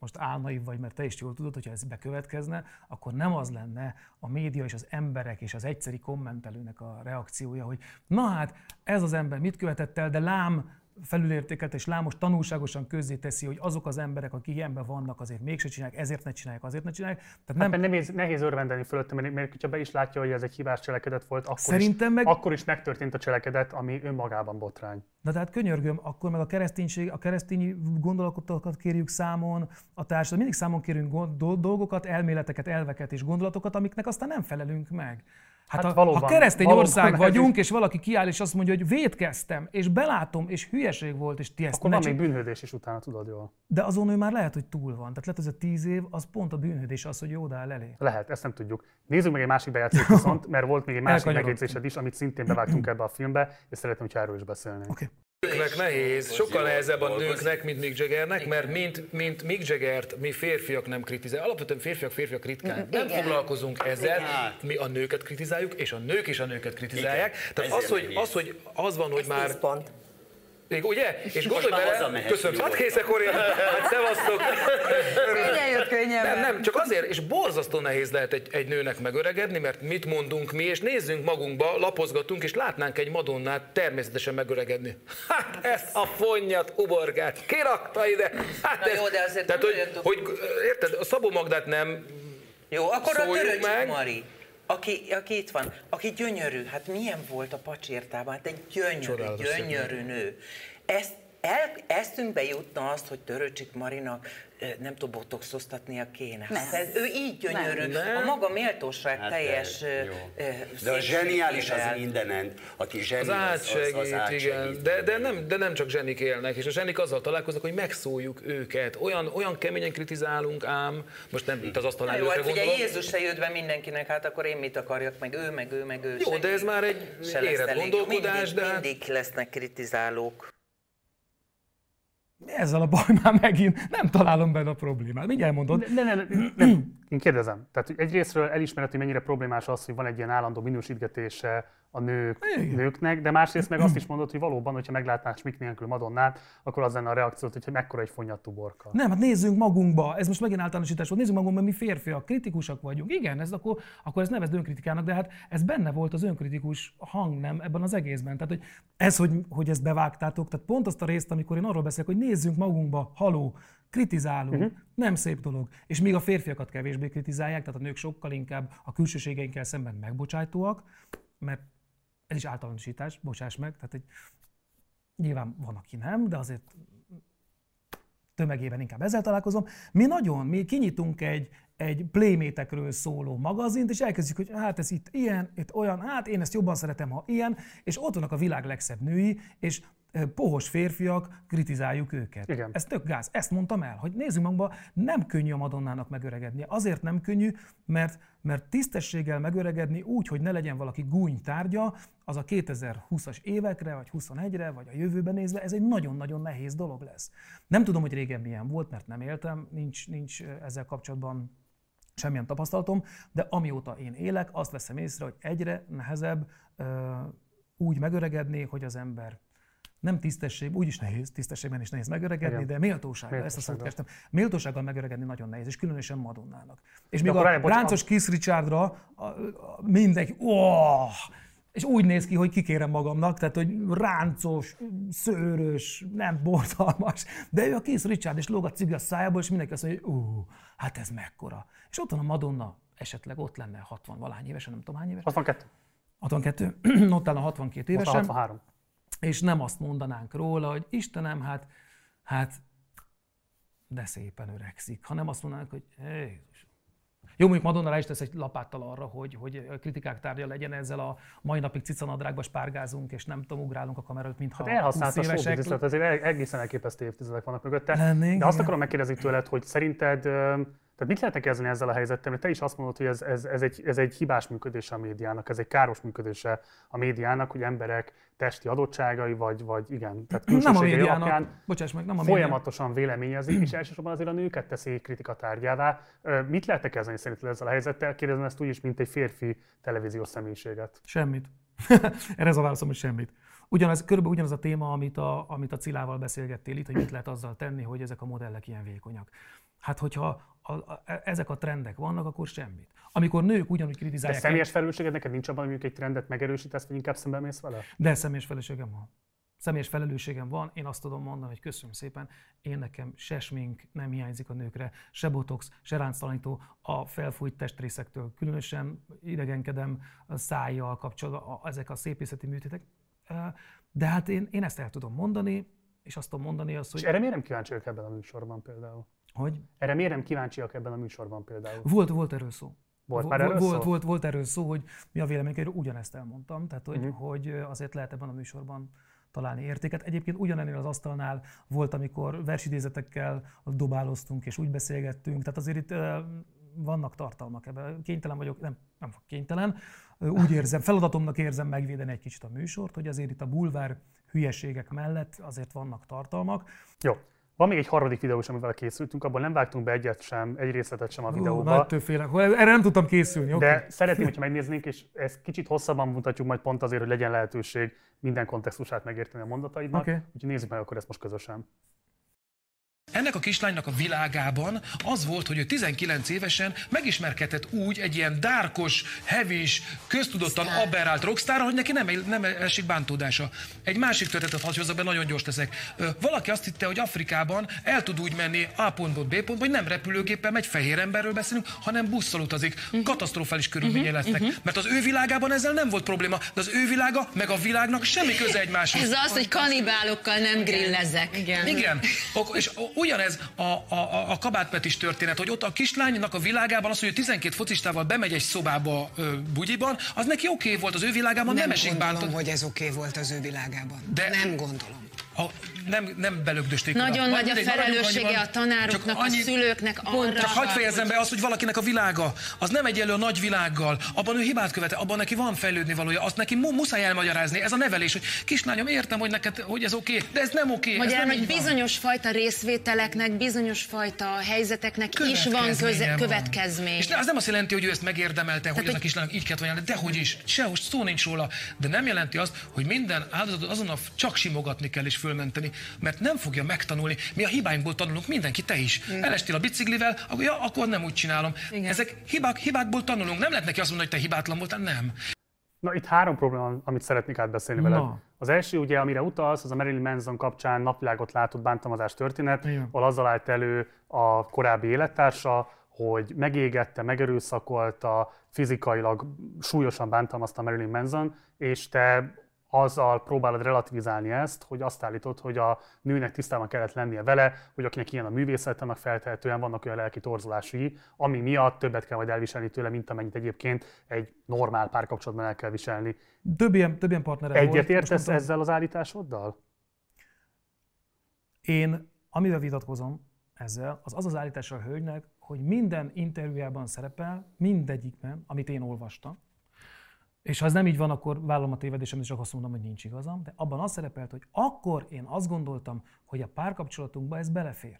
most álnaiv vagy, mert te is jól tudod, hogyha ez bekövetkezne, akkor nem az lenne a média és az emberek és az egyszeri kommentelőnek a reakciója, hogy na hát ez az ember mit követett el, de lám felülértékelt és lámos tanulságosan közzé teszi, hogy azok az emberek, akik ilyenben vannak, azért mégse csinálják, ezért ne csinálják, azért ne csinálják. Tehát nem... Hát, nehéz, nehéz örvendeni fölöttem, mert, mert ha be is látja, hogy ez egy hibás cselekedet volt, akkor, Szerintem is, meg... akkor is megtörtént a cselekedet, ami önmagában botrány. Na tehát könyörgöm, akkor meg a kereszténység, a keresztény gondolatokat kérjük számon, a társadalom, mindig számon kérünk dolgokat, elméleteket, elveket és gondolatokat, amiknek aztán nem felelünk meg. Hát, hát valóban, ha keresztény valóban ország vagyunk, és valaki kiáll, és azt mondja, hogy védkeztem, és belátom, és hülyeség volt, és ti ezt Akkor van még bűnhődés is utána, tudod jól. De azon ő már lehet, hogy túl van. Tehát lehet, hogy ez a tíz év, az pont a bűnhődés az, hogy jó áll elé. Lehet, ezt nem tudjuk. Nézzük meg egy másik bejátszót viszont, mert volt még egy másik megjegyzésed is, amit szintén bevágtunk ebbe a filmbe, és szeretném, hogy erről is beszélnénk. Okay. Nőknek nehéz, sokkal nehezebb a nőknek, mint Mick Jaggernek, mert mint, mint Mick Jaggert mi férfiak nem kritizáljuk. Alapvetően férfiak, férfiak ritkán. Nem foglalkozunk ezzel, mi a nőket kritizáljuk, és a nők is a nőket kritizálják. Tehát az, hogy, az, hogy az van, hogy már még, ugye? És gondolj bele, köszönöm, hát készek, hát szevasztok. Könnyen jött, könnyen. Nem, nem, csak azért, és borzasztó nehéz lehet egy, egy nőnek megöregedni, mert mit mondunk mi, és nézzünk magunkba, lapozgatunk, és látnánk egy Madonnát természetesen megöregedni. Hát ezt a fonnyat, uborgát, kirakta ide. Hát Na ez, jó, de azért tehát, hogy, hogy, érted, a Szabó Magdát nem Jó, akkor a meg. Mari aki, aki itt van, aki gyönyörű, hát milyen volt a pacsértában? Hát egy gyönyörű, Csodálatos gyönyörű nő. Ezt el, eszünkbe jutna azt, hogy Töröcsik Marinak nem tudom, botoxoztatnia kéne. Nem. Hát ez, ő így gyönyörű, nem. a maga méltóság hát teljes de, de a zseniális az mindenen, aki zseni, az átsegít, az, az igen. De, de, nem, de nem csak zsenik élnek, és a zsenik azzal találkoznak, hogy megszóljuk őket. Olyan, olyan keményen kritizálunk ám, most nem itt az asztalán Jó, hát ugye Jézus se jött be mindenkinek, hát akkor én mit akarjak, meg ő, meg ő, meg ő. Jó, de ez már egy érett gondolkodás, mindig, de... Hát- mindig lesznek kritizálók. Ezzel a baj már megint nem találom benne a problémát. Mindjárt mondod. Ne, ne, ne, ne, ne. Én kérdezem. Tehát egyrésztről elismered, hogy mennyire problémás az, hogy van egy ilyen állandó minősítgetése a nők, nőknek, de másrészt meg azt is <clears throat> mondod, hogy valóban, hogyha meglátnál Schmick nélkül Madonnát, akkor az lenne a reakció, hogy mekkora egy fonyattú borka. Nem, hát nézzünk magunkba, ez most megint általánosítás volt, nézzünk magunkba, mi férfiak, kritikusak vagyunk. Igen, ez akkor, akkor ez nevezd önkritikának, de hát ez benne volt az önkritikus hang, nem ebben az egészben. Tehát, hogy ez, hogy, hogy ezt bevágtátok, tehát pont azt a részt, amikor én arról beszélek, hogy nézzünk magunkba, haló, kritizálunk, uh-huh. nem szép dolog. És még a férfiakat kevésbé kritizálják, tehát a nők sokkal inkább a külsőségeinkkel szemben megbocsájtóak, mert ez is általánosítás, bocsáss meg, tehát egy, nyilván van, aki nem, de azért tömegében inkább ezzel találkozom. Mi nagyon, mi kinyitunk egy, egy playmétekről szóló magazint, és elkezdjük, hogy hát ez itt ilyen, itt olyan, hát én ezt jobban szeretem, ha ilyen, és ott vannak a világ legszebb női, és pohos férfiak, kritizáljuk őket. Igen. Ez tök gáz. Ezt mondtam el, hogy nézzük magba, nem könnyű a Madonnának megöregedni. Azért nem könnyű, mert, mert tisztességgel megöregedni úgy, hogy ne legyen valaki gúny tárgya, az a 2020-as évekre, vagy 21-re, vagy a jövőben nézve, ez egy nagyon-nagyon nehéz dolog lesz. Nem tudom, hogy régen milyen volt, mert nem éltem, nincs, nincs ezzel kapcsolatban semmilyen tapasztalatom, de amióta én élek, azt veszem észre, hogy egyre nehezebb ö, úgy megöregedni, hogy az ember nem tisztesség, úgyis nehéz, tisztességben is nehéz megöregedni, Igen. de méltósággal, ezt a szót kerestem, méltósággal megöregedni nagyon nehéz, és különösen Madonnának. És még a ráncos Keith Richardra mindenki, oh, és úgy néz ki, hogy kikérem magamnak, tehát hogy ráncos, szőrös, nem borzalmas, de ő a kész Richard, és lóg a cigi a szájából, és mindenki azt mondja, hogy ú, hát ez mekkora. És ott van a Madonna, esetleg ott lenne 60 valány évesen, nem tudom hány éves. 62. 62, ott áll a 62 évesen. 63. És nem azt mondanánk róla, hogy Istenem, hát, hát de szépen öregszik, hanem azt mondanánk, hogy Jézus, jó, mondjuk Madonna rá is tesz egy lapáttal arra, hogy, hogy kritikák tárgya legyen ezzel a mai napig cicanadrágba spárgázunk, és nem tudom, ugrálunk a kamera előtt, mintha hát elhasznált a showbizniszet, azért egészen elképesztő évtizedek vannak mögötte. Lennénk, De azt akarom megkérdezni tőled, hogy szerinted tehát mit lehetne kezdeni ezzel a helyzettel? Mert te is azt mondod, hogy ez, ez, ez, egy, ez egy hibás működése a médiának, ez egy káros működése a médiának, hogy emberek testi adottságai, vagy, vagy igen, tehát nem a médiának, alapján bocsáss meg, nem a folyamatosan véleményezik, és elsősorban azért a nőket teszi kritika tárgyává. Mit lehetne kezdeni szerinted ezzel a helyzettel? Kérdezem ezt úgy is, mint egy férfi televíziós személyiséget. Semmit. <laughs> Erre ez a válaszom, hogy semmit. Ugyanaz, körülbelül ugyanaz a téma, amit a, amit a Cilával beszélgettél itt, hogy mit lehet azzal tenni, hogy ezek a modellek ilyen vékonyak. Hát, hogyha a, a, ezek a trendek vannak, akkor semmit. Amikor nők ugyanúgy kritizálják... De személyes felelősséged neked nincs abban, hogy egy trendet megerősítesz, vagy inkább szembe mész vele? De személyes felelősségem van. Személyes felelősségem van, én azt tudom mondani, hogy köszönöm szépen, én nekem se smink nem hiányzik a nőkre, se botox, se ránctalanító, a felfújt testrészektől különösen idegenkedem a szájjal kapcsolatban, ezek a szépészeti műtétek. De hát én, én ezt el tudom mondani, és azt tudom mondani azt, hogy... És erre miért nem kíváncsi ebben a műsorban például? Hogy? Erre miért nem kíváncsiak ebben a műsorban például? Volt, volt erről szó. Volt már erről volt, szó? Volt, volt erről szó, hogy mi a véleményünk, ugyanezt elmondtam, tehát hogy, uh-huh. hogy azért lehet ebben a műsorban találni értéket. Egyébként ugyanennél az asztalnál volt, amikor versidézetekkel dobáloztunk és úgy beszélgettünk, tehát azért itt vannak tartalmak ebben. Kénytelen vagyok, nem, nem kénytelen, úgy <laughs> érzem, feladatomnak érzem megvédeni egy kicsit a műsort, hogy azért itt a bulvár hülyeségek mellett azért vannak tartalmak. Jó, van még egy harmadik videó is, amivel készültünk, abban nem vágtunk be egyet sem, egy részletet sem a videóba. Nagy félek. Erre nem tudtam készülni. De okay. szeretném, <laughs> hogyha megnéznénk, és ezt kicsit hosszabban mutatjuk majd pont azért, hogy legyen lehetőség minden kontextusát megérteni a mondataidnak. Okay. Úgyhogy nézzük meg akkor ezt most közösen. Ennek a kislánynak a világában az volt, hogy ő 19 évesen megismerkedett úgy egy ilyen dárkos, hevis, köztudottan aberrált rockstar, hogy neki nem, nem esik bántódása. Egy másik történetet hadd be, nagyon gyors leszek. Valaki azt hitte, hogy Afrikában el tud úgy menni A pontból B pontba, hogy nem repülőgéppel megy, fehér emberről beszélünk, hanem busszal utazik. Uh-huh. Katasztrofális körülményei uh-huh. lesznek. Uh-huh. Mert az ő világában ezzel nem volt probléma, de az ő világa, meg a világnak semmi köze egymáshoz. Ez az, hogy kanibálokkal nem grillezek. Igen. Igen. És ugyanez a, a, a kabátpetis történet, hogy ott a kislánynak a világában az, hogy 12 focistával bemegy egy szobába ö, bugyiban, az neki oké okay volt, az ő világában nem, nem esik bántani. hogy ez oké okay volt az ő világában. De nem gondolom. A, nem, nem belögdösték Nagyon oda. nagy a felelőssége a tanároknak, annyi, a szülőknek arra. Csak hagyd fejezzem be azt, hogy valakinek a világa, az nem egyenlő a nagy világgal, abban ő hibát követe, abban neki van fejlődni valója, azt neki muszáj elmagyarázni. Ez a nevelés, hogy kislányom, értem, hogy neked, hogy ez oké, okay, de ez nem oké. Okay, Magyarán, hogy bizonyos fajta részvételeknek, bizonyos fajta helyzeteknek is van köze, következmény. És az nem azt jelenti, hogy ő ezt megérdemelte, Tehát, hogy ez a kislánynak így kellett volna, de hogy is, sehol szó nincs róla. De nem jelenti azt, hogy minden áldozatot azonnal csak simogatni kell és fölmenteni, mert nem fogja megtanulni. Mi a hibáinkból tanulunk, mindenki, te is. Mm. Elestél a biciklivel, akkor, ja, akkor nem úgy csinálom. Igen. Ezek hibák, hibákból tanulunk. Nem lehet neki azt mondani, hogy te hibátlan voltál, nem. Na itt három probléma, amit szeretnék átbeszélni veled. No. Az első, ugye, amire utalsz, az a Marilyn Manson kapcsán napvilágot látott bántalmazás történet, Igen. ahol azzal állt elő a korábbi élettársa, hogy megégette, megerőszakolta, fizikailag súlyosan bántalmazta Marilyn Manson, és te azzal próbálod relativizálni ezt, hogy azt állítod, hogy a nőnek tisztában kellett lennie vele, hogy akinek ilyen a művészet, annak feltehetően vannak olyan lelki torzulásai, ami miatt többet kell majd elviselni tőle, mint amennyit egyébként egy normál párkapcsolatban el kell viselni. Több ilyen, több ilyen partnerem Egyet értesz ezzel az állításoddal? Én, amivel vitatkozom ezzel, az az az állítás a hölgynek, hogy minden interjújában szerepel, mindegyikben, amit én olvastam, és ha ez nem így van, akkor vállalom a tévedésem, és csak azt mondom, hogy nincs igazam, de abban az szerepelt, hogy akkor én azt gondoltam, hogy a párkapcsolatunkba ez belefér.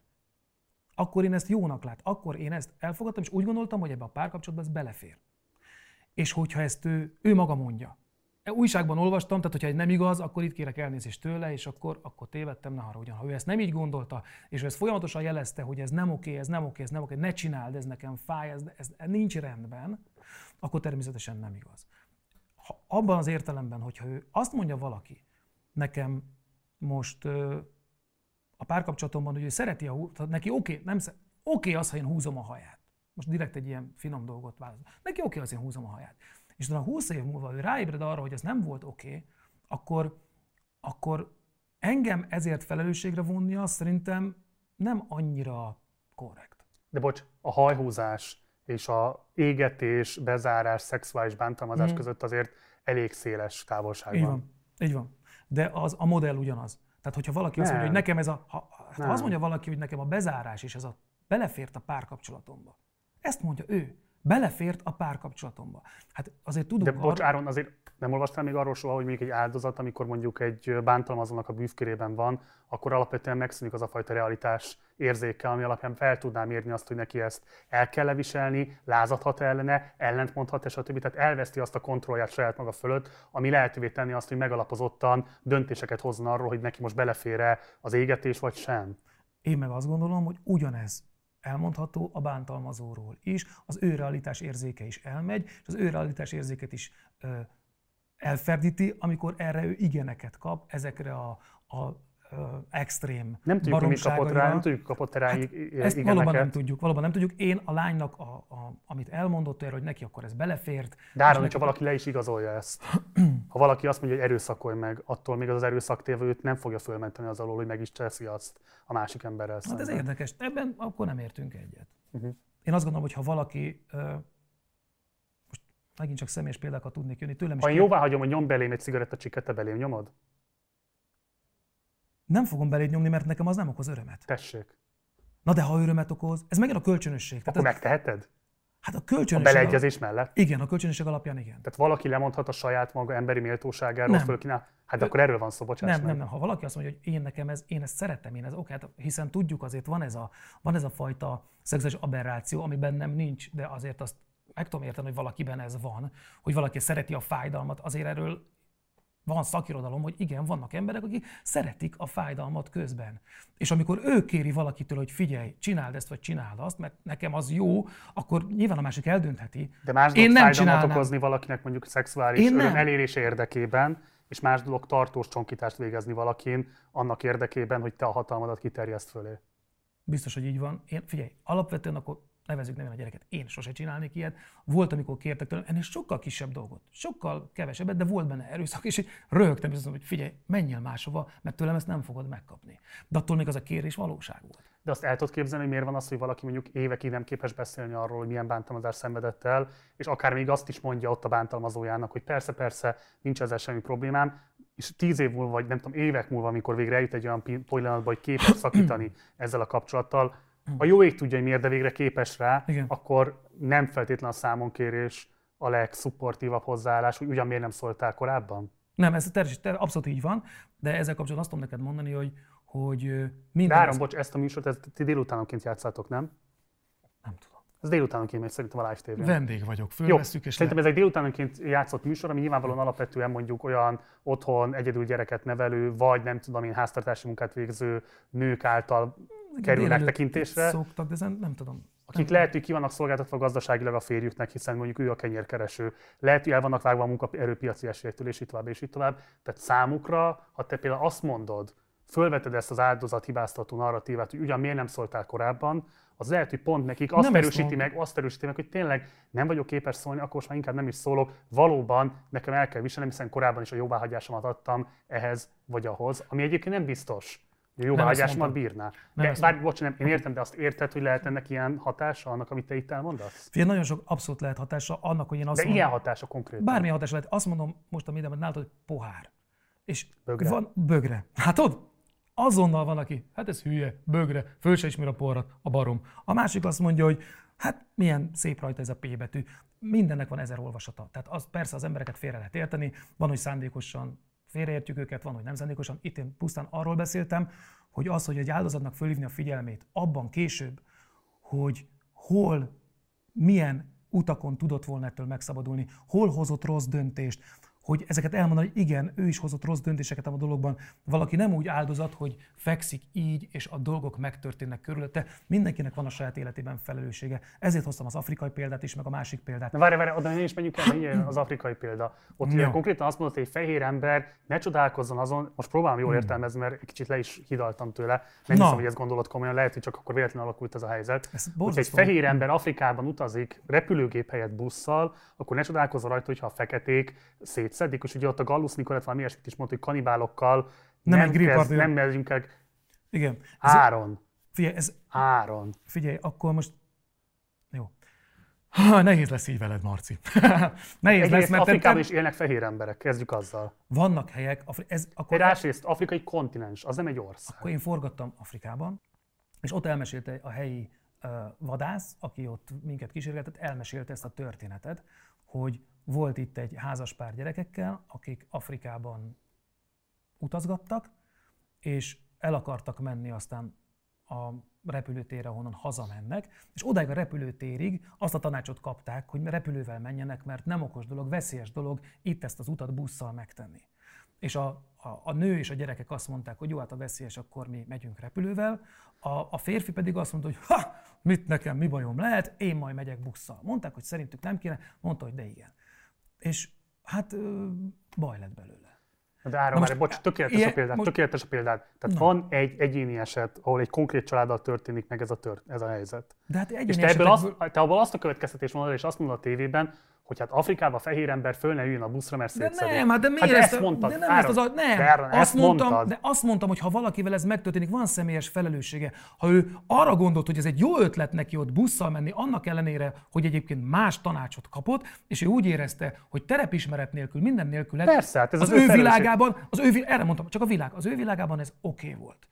Akkor én ezt jónak lát, akkor én ezt elfogadtam, és úgy gondoltam, hogy ebbe a párkapcsolatba ez belefér. És hogyha ezt ő, ő maga mondja. E, újságban olvastam, tehát hogyha ez nem igaz, akkor itt kérek elnézést tőle, és akkor, akkor tévedtem, ne haragudjon. Ha ő ezt nem így gondolta, és ő ezt folyamatosan jelezte, hogy ez nem oké, ez nem oké, ez nem oké, ne csináld, ez nekem fáj, ez, ez nincs rendben, akkor természetesen nem igaz ha abban az értelemben, hogyha ő azt mondja valaki, nekem most a párkapcsolatomban, hogy ő szereti a húst, neki oké, okay, nem oké okay az, ha én húzom a haját. Most direkt egy ilyen finom dolgot válaszol. Neki oké okay, az, én húzom a haját. És utána 20 év múlva ő ráébred arra, hogy ez nem volt oké, okay, akkor, akkor engem ezért felelősségre azt szerintem nem annyira korrekt. De bocs, a hajhúzás és a égetés, bezárás, szexuális bántalmazás mm. között azért elég széles távolság így van. van. Így van. De az, a modell ugyanaz. Tehát, hogyha valaki nem. azt mondja, hogy nekem ez a... Ha, hát ha azt mondja valaki, hogy nekem a bezárás és ez a belefért a párkapcsolatomba, ezt mondja ő belefért a párkapcsolatomba. Hát azért tudunk... De bocs, Áron, azért nem olvastál még arról soha, hogy még egy áldozat, amikor mondjuk egy bántalmazónak a bűvkérében van, akkor alapvetően megszűnik az a fajta realitás érzéke, ami alapján fel tudná mérni azt, hogy neki ezt el kell leviselni, lázadhat ellene, ellentmondhat, stb. Tehát elveszti azt a kontrollját saját maga fölött, ami lehetővé tenni azt, hogy megalapozottan döntéseket hozzon arról, hogy neki most belefér-e az égetés, vagy sem. Én meg azt gondolom, hogy ugyanez elmondható a bántalmazóról is, az ő realitás érzéke is elmegy, és az ő realitás érzéket is ö, elferdíti, amikor erre ő igeneket kap, ezekre a, a extrém Nem tudjuk, mit kapott rá, nem tudjuk, kapott rá hát Ezt valóban nem tudjuk, valóban nem tudjuk. Én a lánynak, a, a, amit elmondott erről, hogy neki akkor ez belefért. De áron, hogyha valaki le is igazolja ezt, <clears throat> ha valaki azt mondja, hogy erőszakolj meg, attól még az az erőszaktévőt nem fogja fölmenteni az alól, hogy meg is teszi azt a másik emberrel Hát szemben. ez érdekes. Ebben akkor nem értünk egyet. Uh-huh. Én azt gondolom, hogy ha valaki most megint csak személyes példákat tudnék jönni tőlem is. Ha én jóvá hagyom, hogy nyom belém egy cigarettacsikket, te belém nyomod? Nem fogom beléd nyomni, mert nekem az nem okoz örömet. Tessék. Na de ha örömet okoz, ez megint a kölcsönösség. Akkor Tehát ez... megteheted? Hát a kölcsönösség... A beleegyezés mellett? Igen, a kölcsönösség alapján igen. Tehát valaki lemondhat a saját maga emberi méltóságáról, nem. fölkínál. Hát de akkor erről van szó, bocsáss Nem, nem, nem. Ha valaki azt mondja, hogy én nekem ez, én ezt szeretem, én ez oké, hát hiszen tudjuk azért van ez a, van ez a fajta szexuális aberráció, ami bennem nincs, de azért azt meg tudom érteni, hogy valakiben ez van, hogy valaki szereti a fájdalmat, azért erről van szakirodalom, hogy igen, vannak emberek, akik szeretik a fájdalmat közben. És amikor ő kéri valakitől, hogy figyelj, csináld ezt, vagy csináld azt, mert nekem az jó, akkor nyilván a másik eldöntheti. De más dolog Én nem fájdalmat okozni valakinek mondjuk szexuális Én öröm elérése érdekében, és más dolog tartós csonkítást végezni valakin annak érdekében, hogy te a hatalmadat kiterjeszt fölé. Biztos, hogy így van. Én, figyelj, alapvetően akkor nevezük nevén a gyereket. Én sose csinálnék ilyet. Volt, amikor kértek tőlem ennél sokkal kisebb dolgot, sokkal kevesebbet, de volt benne erőszak, és röhögtem, és azt mondom, hogy figyelj, menjél máshova, mert tőlem ezt nem fogod megkapni. De attól még az a kérés valóság volt. De azt el tudod képzelni, hogy miért van az, hogy valaki mondjuk évekig nem képes beszélni arról, hogy milyen bántalmazást szenvedett el, és akár még azt is mondja ott a bántalmazójának, hogy persze, persze, nincs ezzel semmi problémám, és tíz év múlva, vagy nem tudom, évek múlva, amikor végre eljut egy olyan pillanatba, hogy képes szakítani <clears throat> ezzel a kapcsolattal, a jó ég tudja, hogy miért, de végre képes rá, Igen. akkor nem feltétlen a számonkérés a legszupportívabb hozzáállás, hogy ugyan miért nem szóltál korábban? Nem, ez természetesen abszolút így van, de ezzel kapcsolatban azt tudom neked mondani, hogy, hogy minden... De Áram, bocs, ezt a műsort ezt ti délutánonként játszátok, nem? Nem tudom. Ez délutánonként megy szerintem a live tévén. Vendég vagyok, fölveszük és Szerintem le... ez egy délutánonként játszott műsor, ami nyilvánvalóan alapvetően mondjuk olyan otthon egyedül gyereket nevelő, vagy nem tudom én háztartási munkát végző nők által kerül megtekintésre. Szoktak, de ezen nem tudom. Akik nem lehet, hogy ki vannak szolgáltatva gazdaságilag a férjüknek, hiszen mondjuk ő a kenyérkereső. Lehet, hogy el vannak vágva a munkaerőpiaci esélyektől, és így tovább, és így tovább. Tehát számukra, ha te például azt mondod, fölveted ezt az áldozat hibáztató narratívát, hogy ugyan miért nem szóltál korábban, az lehet, hogy pont nekik azt nem erősíti meg, azt erősíti meg, hogy tényleg nem vagyok képes szólni, akkor most már inkább nem is szólok. Valóban nekem el kell viselni, hiszen korábban is a jóváhagyásomat adtam ehhez vagy ahhoz, ami egyébként nem biztos hogy jóváhagyásomat bírná. De, bár, bocs, nem, én értem, de azt érted, hogy lehet ennek ilyen hatása annak, amit te itt elmondasz? Figyelj, nagyon sok abszolút lehet hatása annak, hogy én azt De mondom, ilyen hatása konkrétan. Bármilyen hatása lehet. Azt mondom most a mindenben nálad, hogy pohár. És bögre. van bögre. Hát ott azonnal van, aki, hát ez hülye, bögre, föl se ismer a porrat, a barom. A másik azt mondja, hogy hát milyen szép rajta ez a P betű. Mindennek van ezer olvasata. Tehát az, persze az embereket félre lehet érteni, van, hogy szándékosan félreértjük őket, van, hogy nem szándékosan. Itt én pusztán arról beszéltem, hogy az, hogy egy áldozatnak fölhívni a figyelmét abban később, hogy hol, milyen utakon tudott volna ettől megszabadulni, hol hozott rossz döntést, hogy ezeket elmondani, hogy igen, ő is hozott rossz döntéseket a dologban. Valaki nem úgy áldozat, hogy fekszik így, és a dolgok megtörténnek körülötte. Mindenkinek van a saját életében felelőssége. Ezért hoztam az afrikai példát is, meg a másik példát. Na várj, várj, oda is menjünk el, az afrikai példa. Ott ugye konkrétan azt mondott, hogy egy fehér ember ne csodálkozzon azon, most próbálom jól hmm. értelmezni, mert egy kicsit le is hidaltam tőle. Nem hiszem, hogy ez gondolod komolyan, lehet, hogy csak akkor véletlenül alakult ez a helyzet. Hogy egy fehér ember Afrikában utazik repülőgép helyett busszal, akkor ne csodálkozzon rajta, hogyha a feketék szétszedik, és ugye ott a Gallus Nikolett valami ilyesmit is mondta, hogy kanibálokkal nem, nem, kezd, nem megyünk el. Igen. Áron. Figyelj, ez... Áron. Figyelj, akkor most... Jó. Ha, nehéz lesz így veled, Marci. <laughs> nehéz Egyrészt lesz, mert Afrikában te... is élnek fehér emberek, kezdjük azzal. Vannak helyek, Afri... ez akkor... Másrészt afrikai kontinens, az nem egy ország. Akkor én forgattam Afrikában, és ott elmesélte a helyi uh, vadász, aki ott minket kísérgetett, elmesélte ezt a történetet, hogy volt itt egy házaspár gyerekekkel, akik Afrikában utazgattak, és el akartak menni aztán a repülőtérre, ahonnan hazamennek, és odáig a repülőtérig azt a tanácsot kapták, hogy repülővel menjenek, mert nem okos dolog, veszélyes dolog itt ezt az utat busszal megtenni. És a, a, a nő és a gyerekek azt mondták, hogy jó, hát a veszélyes, akkor mi megyünk repülővel. A, a férfi pedig azt mondta, hogy ha, mit nekem, mi bajom lehet, én majd megyek busszal. Mondták, hogy szerintük nem kéne, mondta, hogy de igen. És hát baj lett belőle. De Áron, most, bocs, tökéletes ilyen, a példád, most, tökéletes a példád. Tehát na. van egy egyéni eset, ahol egy konkrét családdal történik meg ez a, tört, ez a helyzet. De hát és te, ebből azt, te abból azt a következtetést mondod, és azt mondod a tévében, hogy hát Afrikában fehér ember föl ne üljön a buszra, mert De nem, hát de miért hát ezt, ezt mondtad? De nem, Áron, ezt az, nem. De azt ezt mondtam, mondtad. de azt mondtam, hogy ha valakivel ez megtörténik, van személyes felelőssége. Ha ő arra gondolt, hogy ez egy jó ötlet neki ott busszal menni, annak ellenére, hogy egyébként más tanácsot kapott, és ő úgy érezte, hogy terepismeret nélkül, minden nélkül Persze, hát ez az, az ő, ő világában, az ő, erre mondtam, csak a világ, az ő világában ez oké okay volt.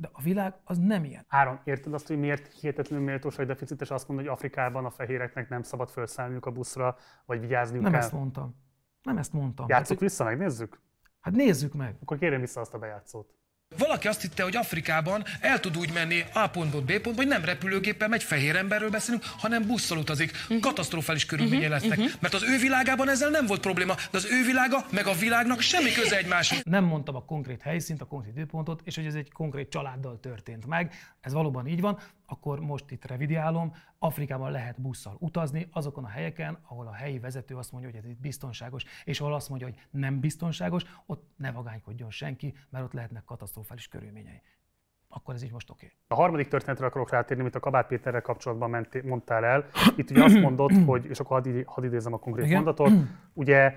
De a világ az nem ilyen. Áron, érted azt, hogy miért hihetetlenül méltóság deficites azt mondani, hogy Afrikában a fehéreknek nem szabad felszállniuk a buszra, vagy vigyázniuk Nem kell? ezt mondtam. Nem ezt mondtam. Játsszuk hát, vissza, megnézzük? Hát nézzük meg. Akkor kérjem vissza azt a bejátszót. Valaki azt hitte, hogy Afrikában el tud úgy menni A pontból B pontba, hogy nem repülőgéppel megy, fehér emberről beszélünk, hanem busszal utazik. Uh-huh. Katasztrofális körülményei uh-huh. lesznek. Uh-huh. Mert az ő világában ezzel nem volt probléma, de az ő világa meg a világnak semmi köze egymáshoz. Nem mondtam a konkrét helyszínt, a konkrét időpontot, és hogy ez egy konkrét családdal történt meg. Ez valóban így van akkor most itt revidiálom, Afrikában lehet busszal utazni, azokon a helyeken, ahol a helyi vezető azt mondja, hogy ez itt biztonságos, és ahol azt mondja, hogy nem biztonságos, ott ne vagánykodjon senki, mert ott lehetnek katasztrofális körülményei. Akkor ez így most oké. Okay. A harmadik történetre akarok rátérni, amit a Kabát Péterrel kapcsolatban ment, mondtál el. Itt ugye azt mondod, <clears throat> hogy, és akkor hadd, hadd idézem a konkrét Igen? mondatot, ugye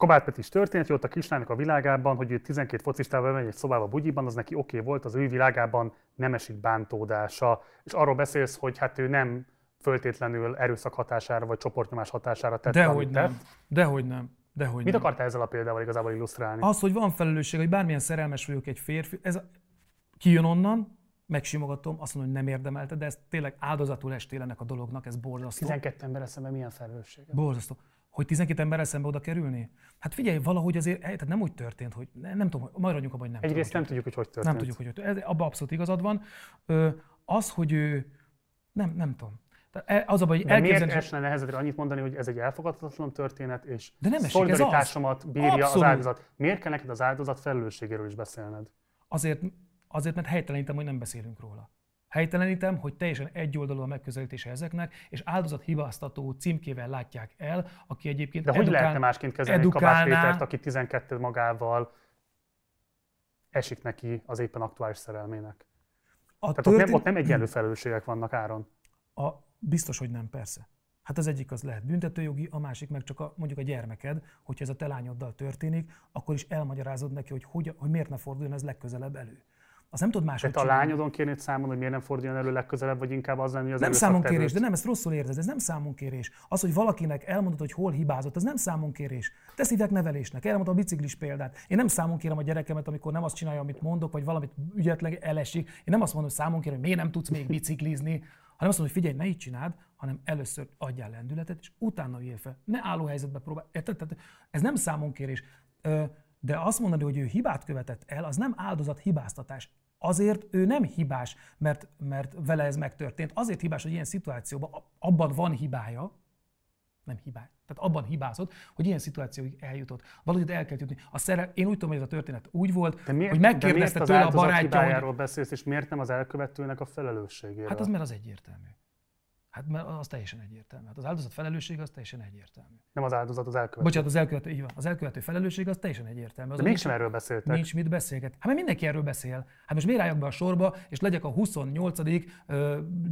Kabát Peti is történt, hogy ott a kislánynak a világában, hogy ő 12 focistával megy egy szobába bugyiban, az neki oké okay volt, az ő világában nem esik bántódása. És arról beszélsz, hogy hát ő nem föltétlenül erőszak hatására vagy csoportnyomás hatására tett, Dehogy nem. Dehogy nem. Dehogy Mit nem. akartál ezzel a példával igazából illusztrálni? Az, hogy van felelősség, hogy bármilyen szerelmes vagyok egy férfi, ez a... kijön onnan, megsimogatom, azt mondom, hogy nem érdemelte, de ez tényleg áldozatul estél ennek a dolognak, ez borzasztó. 12 ember eszembe milyen felelősség? Borzasztó. Hogy 12 ember eszembe oda kerülni? Hát figyelj, valahogy azért, tehát nem úgy történt, hogy nem, nem tudom, maradjunk abban, hogy nem Egyrészt tudom, nem tudjuk, hogy hogy történt. Nem tudjuk, hogy hogy történt. Abban abszolút igazad van. Ö, az, hogy ő, nem, nem tudom. E, az a baj, De miért esne nehezedre annyit mondani, hogy ez egy elfogadhatatlan történet, és De nem szolidaritásomat bírja Abszolút. az áldozat. Miért kell neked az áldozat felelősségéről is beszélned? Azért, azért mert helytelenítem, hogy nem beszélünk róla. Helytelenítem, hogy teljesen egyoldalú a megközelítése ezeknek, és áldozat hibáztató címkével látják el, aki egyébként De hogy lehetne másként kezelni Kabás Pétert, aki 12 magával esik neki az éppen aktuális szerelmének? A Tehát történ... ott, nem, ott nem egyenlő felelősségek vannak áron. A, biztos, hogy nem, persze. Hát az egyik az lehet büntetőjogi, a másik meg csak a, mondjuk a gyermeked, hogyha ez a te lányoddal történik, akkor is elmagyarázod neki, hogy, hogy, hogy miért ne forduljon ez legközelebb elő. Az nem tud máshogy Tehát a lányodon kérni számon, hogy miért nem forduljon elő legközelebb, vagy inkább az lenni, hogy az Nem számonkérés, de nem, ezt rosszul érzed, ez nem számonkérés. Az, hogy valakinek elmondod, hogy hol hibázott, ez nem számonkérés. Te hívják nevelésnek. Elmondtam a biciklis példát. Én nem számon kérem a gyerekemet, amikor nem azt csinálja, amit mondok, vagy valamit ügyetleg elesik. Én nem azt mondom, hogy számon kérem, hogy miért nem tudsz még biciklizni, hanem azt mondom, hogy figyelj, ne így csináld, hanem először adjál lendületet, és utána jöjj fel. Ne álló helyzetbe próbálj. Tehát ez nem számonkérés. De azt mondani, hogy ő hibát követett el, az nem áldozat hibáztatás azért ő nem hibás, mert, mert vele ez megtörtént. Azért hibás, hogy ilyen szituációban abban van hibája, nem hibá. Tehát abban hibázott, hogy ilyen szituációig eljutott. Valahogy el kell jutni. A szere, én úgy tudom, hogy ez a történet úgy volt, de miért, hogy megkérdezte tőle a barátja, hogy... beszélsz, és miért nem az elkövetőnek a felelősségéről? Hát az mert az egyértelmű. Hát mert az teljesen egyértelmű. Hát az áldozat felelősség az teljesen egyértelmű. Nem az áldozat, az elkövető. Bocsánat, az elkövető, így van. Az elkövető felelősség az teljesen egyértelmű. Az De mégsem erről beszéltek. Nincs mit beszélget. Hát mert mindenki erről beszél. Hát most miért álljak be a sorba, és legyek a 28. Uh,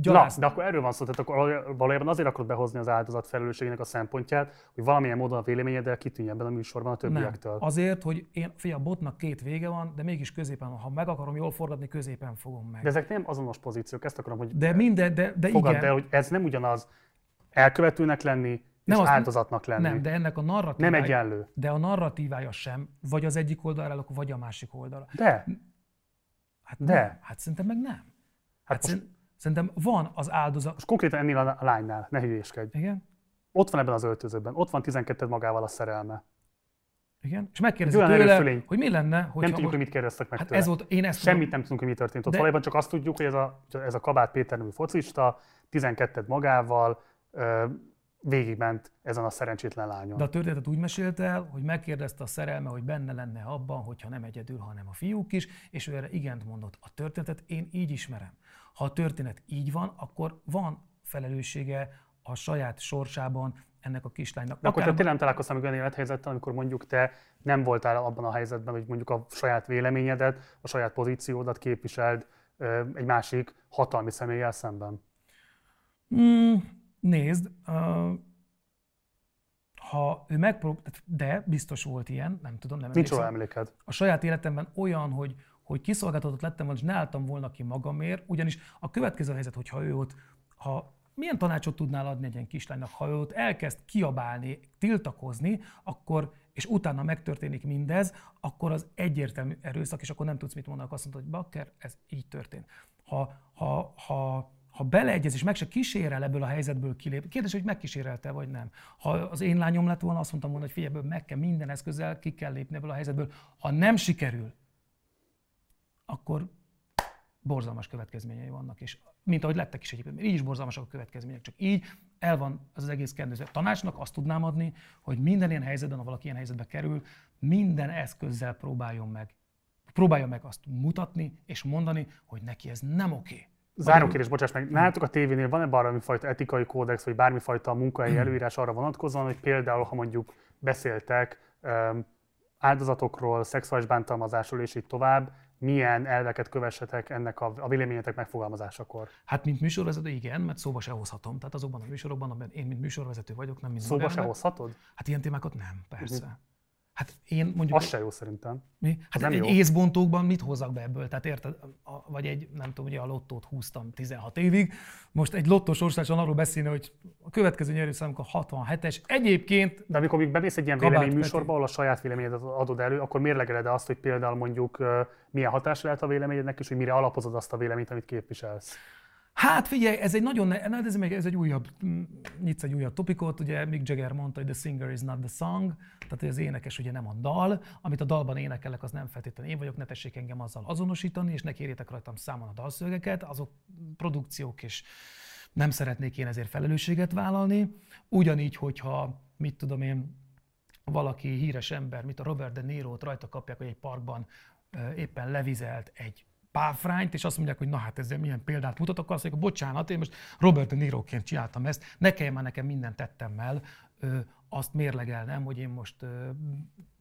gyalász. Na, de akkor erről van szó, tehát akkor valójában azért akarod behozni az áldozat felelősségének a szempontját, hogy valamilyen módon a véleményeddel kitűnj ebben a műsorban a többiektől. Nem. Azért, hogy én, fia, a botnak két vége van, de mégis középen, ha meg akarom jól forgatni, középen fogom meg. De ezek nem azonos pozíciók, ezt akarom, hogy de minden, de, de igen. be, hogy ez nem ugyanaz elkövetőnek lenni, nem, és az, áldozatnak lenni. Nem, de ennek a narratívája... Nem egyenlő. De a narratívája sem, vagy az egyik oldalra vagy a másik oldalra. De. Hát de. Nem. Hát szerintem meg nem. Hát, hát most, szerintem van az áldozat... Most konkrétan ennél a lánynál, ne hülyéskedj. Igen? Ott van ebben az öltözőben, ott van 12 magával a szerelme. Igen? És megkérdezi tőle, hogy mi lenne, hogy Nem tudjuk, hogy mit kérdeztek meg hát tőle. Ez volt, én ezt Semmit nem tudunk, hogy mi történt ott. De... Valójában csak azt tudjuk, hogy ez a, ez a Kabát Péter nevű focista 12 magával, végigment ezen a szerencsétlen lányon. De a történetet úgy mesélte el, hogy megkérdezte a szerelme, hogy benne lenne abban, hogyha nem egyedül, hanem a fiúk is, és ő erre igent mondott. A történetet én így ismerem. Ha a történet így van, akkor van felelőssége a saját sorsában ennek a kislánynak. De akkor te tényleg nem találkoztál még olyan élethelyzettel, amikor mondjuk te nem voltál abban a helyzetben, hogy mondjuk a saját véleményedet, a saját pozíciódat képviseld egy másik hatalmi személlyel szemben? Mm, Nézd, ha ő megpróbált, de biztos volt ilyen, nem tudom, nem Nincs olyan emléked. A saját életemben olyan, hogy, hogy kiszolgáltatott lettem volna, és ne álltam volna ki magamért, ugyanis a következő helyzet, hogyha ő ott, ha milyen tanácsot tudnál adni egy ilyen kislánynak, ha ő ott elkezd kiabálni, tiltakozni, akkor, és utána megtörténik mindez, akkor az egyértelmű erőszak, és akkor nem tudsz mit mondani, azt mondod, hogy bakker, ez így történt. Ha, ha, ha ha beleegyez és meg se kísérel ebből a helyzetből kilép, kérdés, hogy megkísérelte vagy nem. Ha az én lányom lett volna, azt mondtam volna, hogy figyelj, meg kell minden eszközzel ki kell lépni ebből a helyzetből. Ha nem sikerül, akkor borzalmas következményei vannak, és mint ahogy lettek is egyébként, így is borzalmasak a következmények, csak így el van az, az egész kendőző. Tanácsnak azt tudnám adni, hogy minden ilyen helyzetben, ha valaki ilyen helyzetbe kerül, minden eszközzel próbáljon meg, próbálja meg azt mutatni és mondani, hogy neki ez nem oké. Okay Záró kérdés, bocsáss meg, nálatok a tévénél van-e bármifajta etikai kódex, vagy bármifajta munkahelyi hmm. előírás arra vonatkozóan, hogy például, ha mondjuk beszéltek áldozatokról, szexuális bántalmazásról és így tovább, milyen elveket kövessetek ennek a, a véleményetek megfogalmazásakor? Hát, mint műsorvezető, igen, mert szóba se hozhatom. Tehát azokban a műsorokban, amiben én, mint műsorvezető vagyok, nem mint Szóba se hozhatod? Hát ilyen témákat nem, persze. Uh-huh. Hát én mondjuk... Az se jó szerintem. Mi? Hát nem egy jó. észbontókban mit hozzak be ebből? Tehát érted? A, vagy egy, nem tudom, ugye a lottót húztam 16 évig. Most egy lottó sorsáson arról beszélni, hogy a következő nyerőszámunk a 67-es. Egyébként... De amikor még bemész egy ilyen véleményműsorba, ahol a saját véleményedet adod elő, akkor mérlegeled azt, hogy például mondjuk milyen hatás lehet a véleményednek, és hogy mire alapozod azt a véleményt, amit képviselsz. Hát figyelj, ez egy nagyon, ne, ez, meg, ez egy újabb, mm, nyitsz egy újabb topikot, ugye Mick Jagger mondta, hogy the singer is not the song, tehát hogy az énekes ugye nem a dal, amit a dalban énekelek, az nem feltétlenül én vagyok, ne tessék engem azzal azonosítani, és ne kérjétek rajtam számon a dalszövegeket, azok produkciók, és nem szeretnék én ezért felelősséget vállalni. Ugyanígy, hogyha, mit tudom én, valaki híres ember, mint a Robert De Niro-t rajta kapják, hogy egy parkban éppen levizelt egy páfrányt, és azt mondják, hogy na hát ezzel milyen példát mutat, akkor azt mondják, bocsánat, én most Robert De Niroként csináltam ezt, ne kelljen már nekem mindent tettem ö, azt mérlegelnem, hogy én most ö,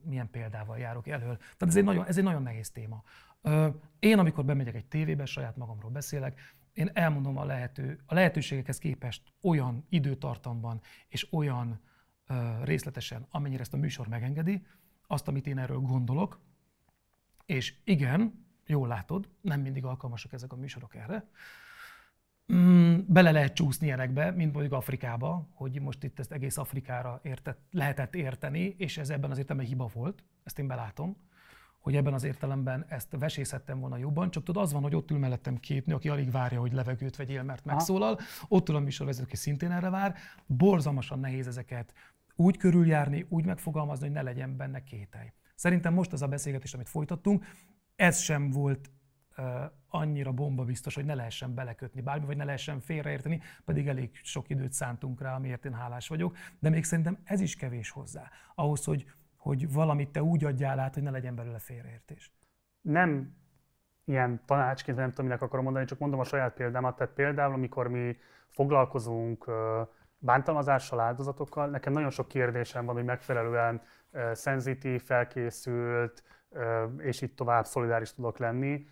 milyen példával járok elől. Tehát ez egy nagyon, ez egy nagyon nehéz téma. Ö, én, amikor bemegyek egy tévébe, saját magamról beszélek, én elmondom a, lehető, a lehetőségekhez képest olyan időtartamban és olyan ö, részletesen, amennyire ezt a műsor megengedi, azt, amit én erről gondolok, és igen, jól látod, nem mindig alkalmasak ezek a műsorok erre. Mm, bele lehet csúszni ilyenekbe, mint mondjuk Afrikába, hogy most itt ezt egész Afrikára értett, lehetett érteni, és ez ebben az értelemben hiba volt, ezt én belátom, hogy ebben az értelemben ezt vesészettem volna jobban, csak tudod, az van, hogy ott ül mellettem két nő, aki alig várja, hogy levegőt vegyél, mert megszólal, ott ül a műsorvezető, aki szintén erre vár, borzalmasan nehéz ezeket úgy körüljárni, úgy megfogalmazni, hogy ne legyen benne kételj. Szerintem most az a beszélgetés, amit folytattunk, ez sem volt annyira bomba biztos, hogy ne lehessen belekötni bármi, vagy ne lehessen félreérteni, pedig elég sok időt szántunk rá, amiért én hálás vagyok, de még szerintem ez is kevés hozzá, ahhoz, hogy, hogy valamit te úgy adjál át, hogy ne legyen belőle félreértés. Nem ilyen tanácsként, nem tudom, minek akarom mondani, csak mondom a saját példámat. Tehát például, amikor mi foglalkozunk bántalmazással, áldozatokkal, nekem nagyon sok kérdésem van, hogy megfelelően szenzitív, felkészült, és így tovább szolidáris tudok lenni.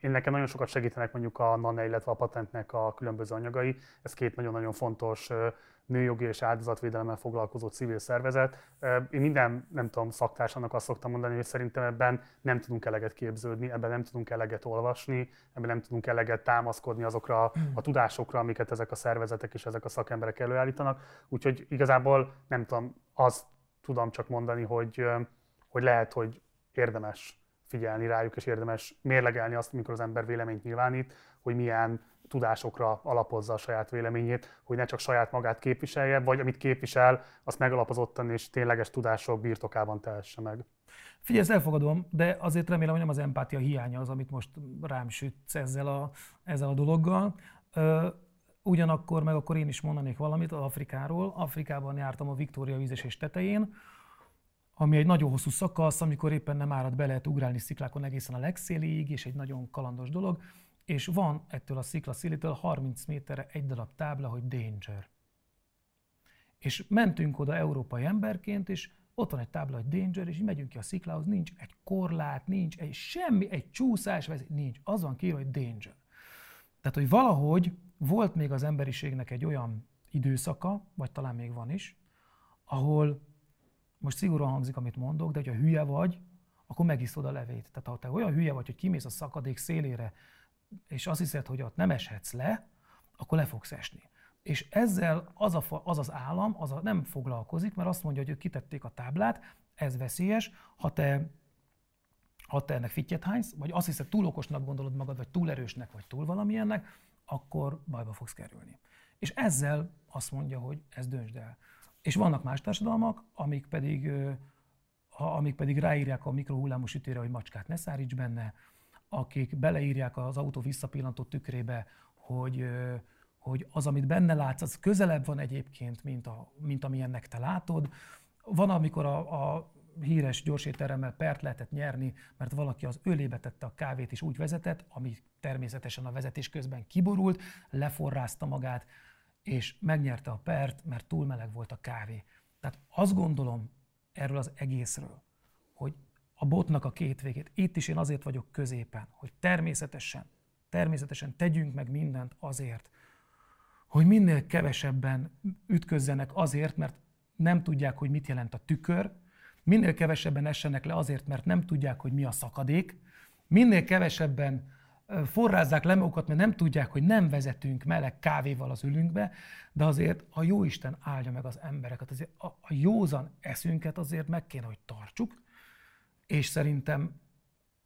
Én nekem nagyon sokat segítenek mondjuk a NANE, illetve a patentnek a különböző anyagai. Ez két nagyon-nagyon fontos nőjogi és áldozatvédelemmel foglalkozó civil szervezet. Én minden, nem tudom, szaktársának azt szoktam mondani, hogy szerintem ebben nem tudunk eleget képződni, ebben nem tudunk eleget olvasni, ebben nem tudunk eleget támaszkodni azokra a tudásokra, amiket ezek a szervezetek és ezek a szakemberek előállítanak. Úgyhogy igazából nem tudom, azt tudom csak mondani, hogy, hogy lehet, hogy érdemes figyelni rájuk, és érdemes mérlegelni azt, amikor az ember véleményt nyilvánít, hogy milyen tudásokra alapozza a saját véleményét, hogy ne csak saját magát képviselje, vagy amit képvisel, azt megalapozottan és tényleges tudások birtokában tehesse meg. Figyelj, ezt elfogadom, de azért remélem, hogy nem az empátia hiánya az, amit most rám sütsz ezzel a, ezzel a dologgal. Ugyanakkor meg akkor én is mondanék valamit az Afrikáról. Afrikában jártam a Viktória vízesés tetején, ami egy nagyon hosszú szakasz, amikor éppen nem árad be lehet ugrálni sziklákon egészen a legszéléig, és egy nagyon kalandos dolog, és van ettől a szikla szélétől 30 méterre egy darab tábla, hogy danger. És mentünk oda európai emberként, és ott van egy tábla, hogy danger, és megyünk ki a sziklához, nincs egy korlát, nincs egy semmi, egy csúszás, nincs. Az van kiírva, hogy danger. Tehát, hogy valahogy volt még az emberiségnek egy olyan időszaka, vagy talán még van is, ahol most szigorúan hangzik, amit mondok, de hogyha hülye vagy, akkor megiszod a levét. Tehát ha te olyan hülye vagy, hogy kimész a szakadék szélére, és azt hiszed, hogy ott nem eshetsz le, akkor le fogsz esni. És ezzel az, a, az az állam az a, nem foglalkozik, mert azt mondja, hogy ők kitették a táblát, ez veszélyes, ha te, ha te ennek fittyet hánysz, vagy azt hiszed, túl okosnak gondolod magad, vagy túl erősnek, vagy túl valamilyennek, akkor bajba fogsz kerülni. És ezzel azt mondja, hogy ez döntsd el. És vannak más társadalmak, amik pedig, amik pedig ráírják a mikrohullámos ütőre, hogy macskát ne száríts benne, akik beleírják az autó visszapillantó tükrébe, hogy, hogy az, amit benne látsz, az közelebb van egyébként, mint, a, mint amilyennek te látod. Van, amikor a, a híres gyorsétteremmel pert lehetett nyerni, mert valaki az ölébe tette a kávét és úgy vezetett, ami természetesen a vezetés közben kiborult, leforrázta magát, és megnyerte a pert, mert túl meleg volt a kávé. Tehát azt gondolom erről az egészről, hogy a botnak a két végét, itt is én azért vagyok középen, hogy természetesen, természetesen tegyünk meg mindent azért, hogy minél kevesebben ütközzenek azért, mert nem tudják, hogy mit jelent a tükör, minél kevesebben essenek le azért, mert nem tudják, hogy mi a szakadék, minél kevesebben forrázzák le magukat, mert nem tudják, hogy nem vezetünk meleg kávéval az ülünkbe, de azért a Jóisten áldja meg az embereket, azért a, a józan eszünket azért meg kéne, hogy tartsuk, és szerintem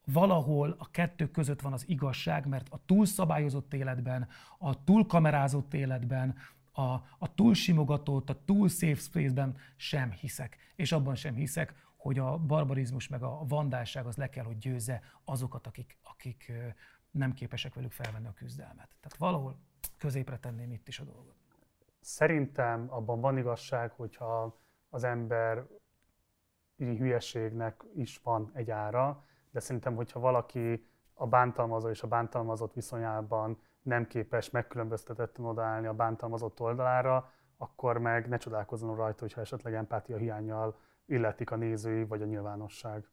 valahol a kettő között van az igazság, mert a túlszabályozott életben, a túlkamerázott életben, a, a túlsimogatott, a túl safe space-ben sem hiszek. És abban sem hiszek, hogy a barbarizmus meg a vandálság az le kell, hogy győzze azokat, akik, akik nem képesek velük felvenni a küzdelmet. Tehát valahol középre tenném itt is a dolgot. Szerintem abban van igazság, hogyha az ember hülyeségnek is van egy ára, de szerintem, hogyha valaki a bántalmazó és a bántalmazott viszonyában nem képes megkülönböztetetten odaállni a bántalmazott oldalára, akkor meg ne csodálkozzon rajta, hogyha esetleg empátia hiányjal illetik a nézői vagy a nyilvánosság.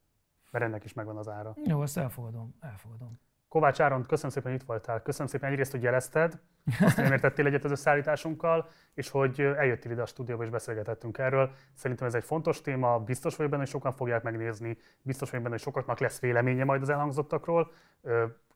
Mert ennek is megvan az ára. Jó, ezt elfogadom, elfogadom. Kovács Áron, köszönöm szépen, hogy itt voltál. Köszönöm szépen egyrészt, hogy jelezted, azt nem értettél egyet az összeállításunkkal, és hogy eljöttél ide a stúdióba és beszélgetettünk erről. Szerintem ez egy fontos téma, biztos vagyok benne, hogy sokan fogják megnézni, biztos vagyok benne, hogy sokaknak lesz véleménye majd az elhangzottakról.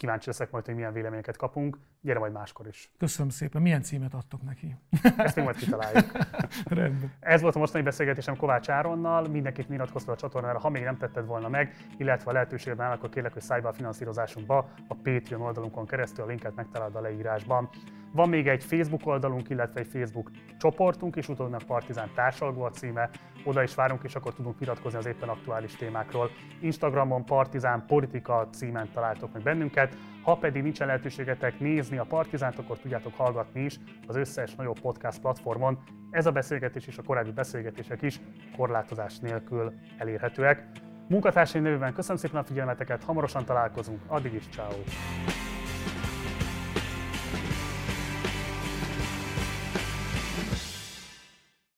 Kíváncsi leszek majd, hogy milyen véleményeket kapunk. Gyere majd máskor is. Köszönöm szépen. Milyen címet adtok neki? Ezt még majd kitaláljuk. <laughs> Rendben. Ez volt a mostani beszélgetésem Kovács Áronnal. Mindenkit iratkozz a csatornára, ha még nem tetted volna meg, illetve a lehetőséged áll, akkor kérlek, hogy szállj be a finanszírozásunkba a Patreon oldalunkon keresztül, a linket megtalálod a leírásban. Van még egy Facebook oldalunk, illetve egy Facebook csoportunk is, utódnak Partizán társalgó a címe, oda is várunk, és akkor tudunk vitatkozni az éppen aktuális témákról. Instagramon Partizán Politika címen találtok meg bennünket, ha pedig nincsen lehetőségetek nézni a Partizánt, akkor tudjátok hallgatni is az összes nagyobb podcast platformon. Ez a beszélgetés és a korábbi beszélgetések is korlátozás nélkül elérhetőek. Munkatársai nevében köszönöm szépen a figyelmeteket, hamarosan találkozunk, addig is ciao.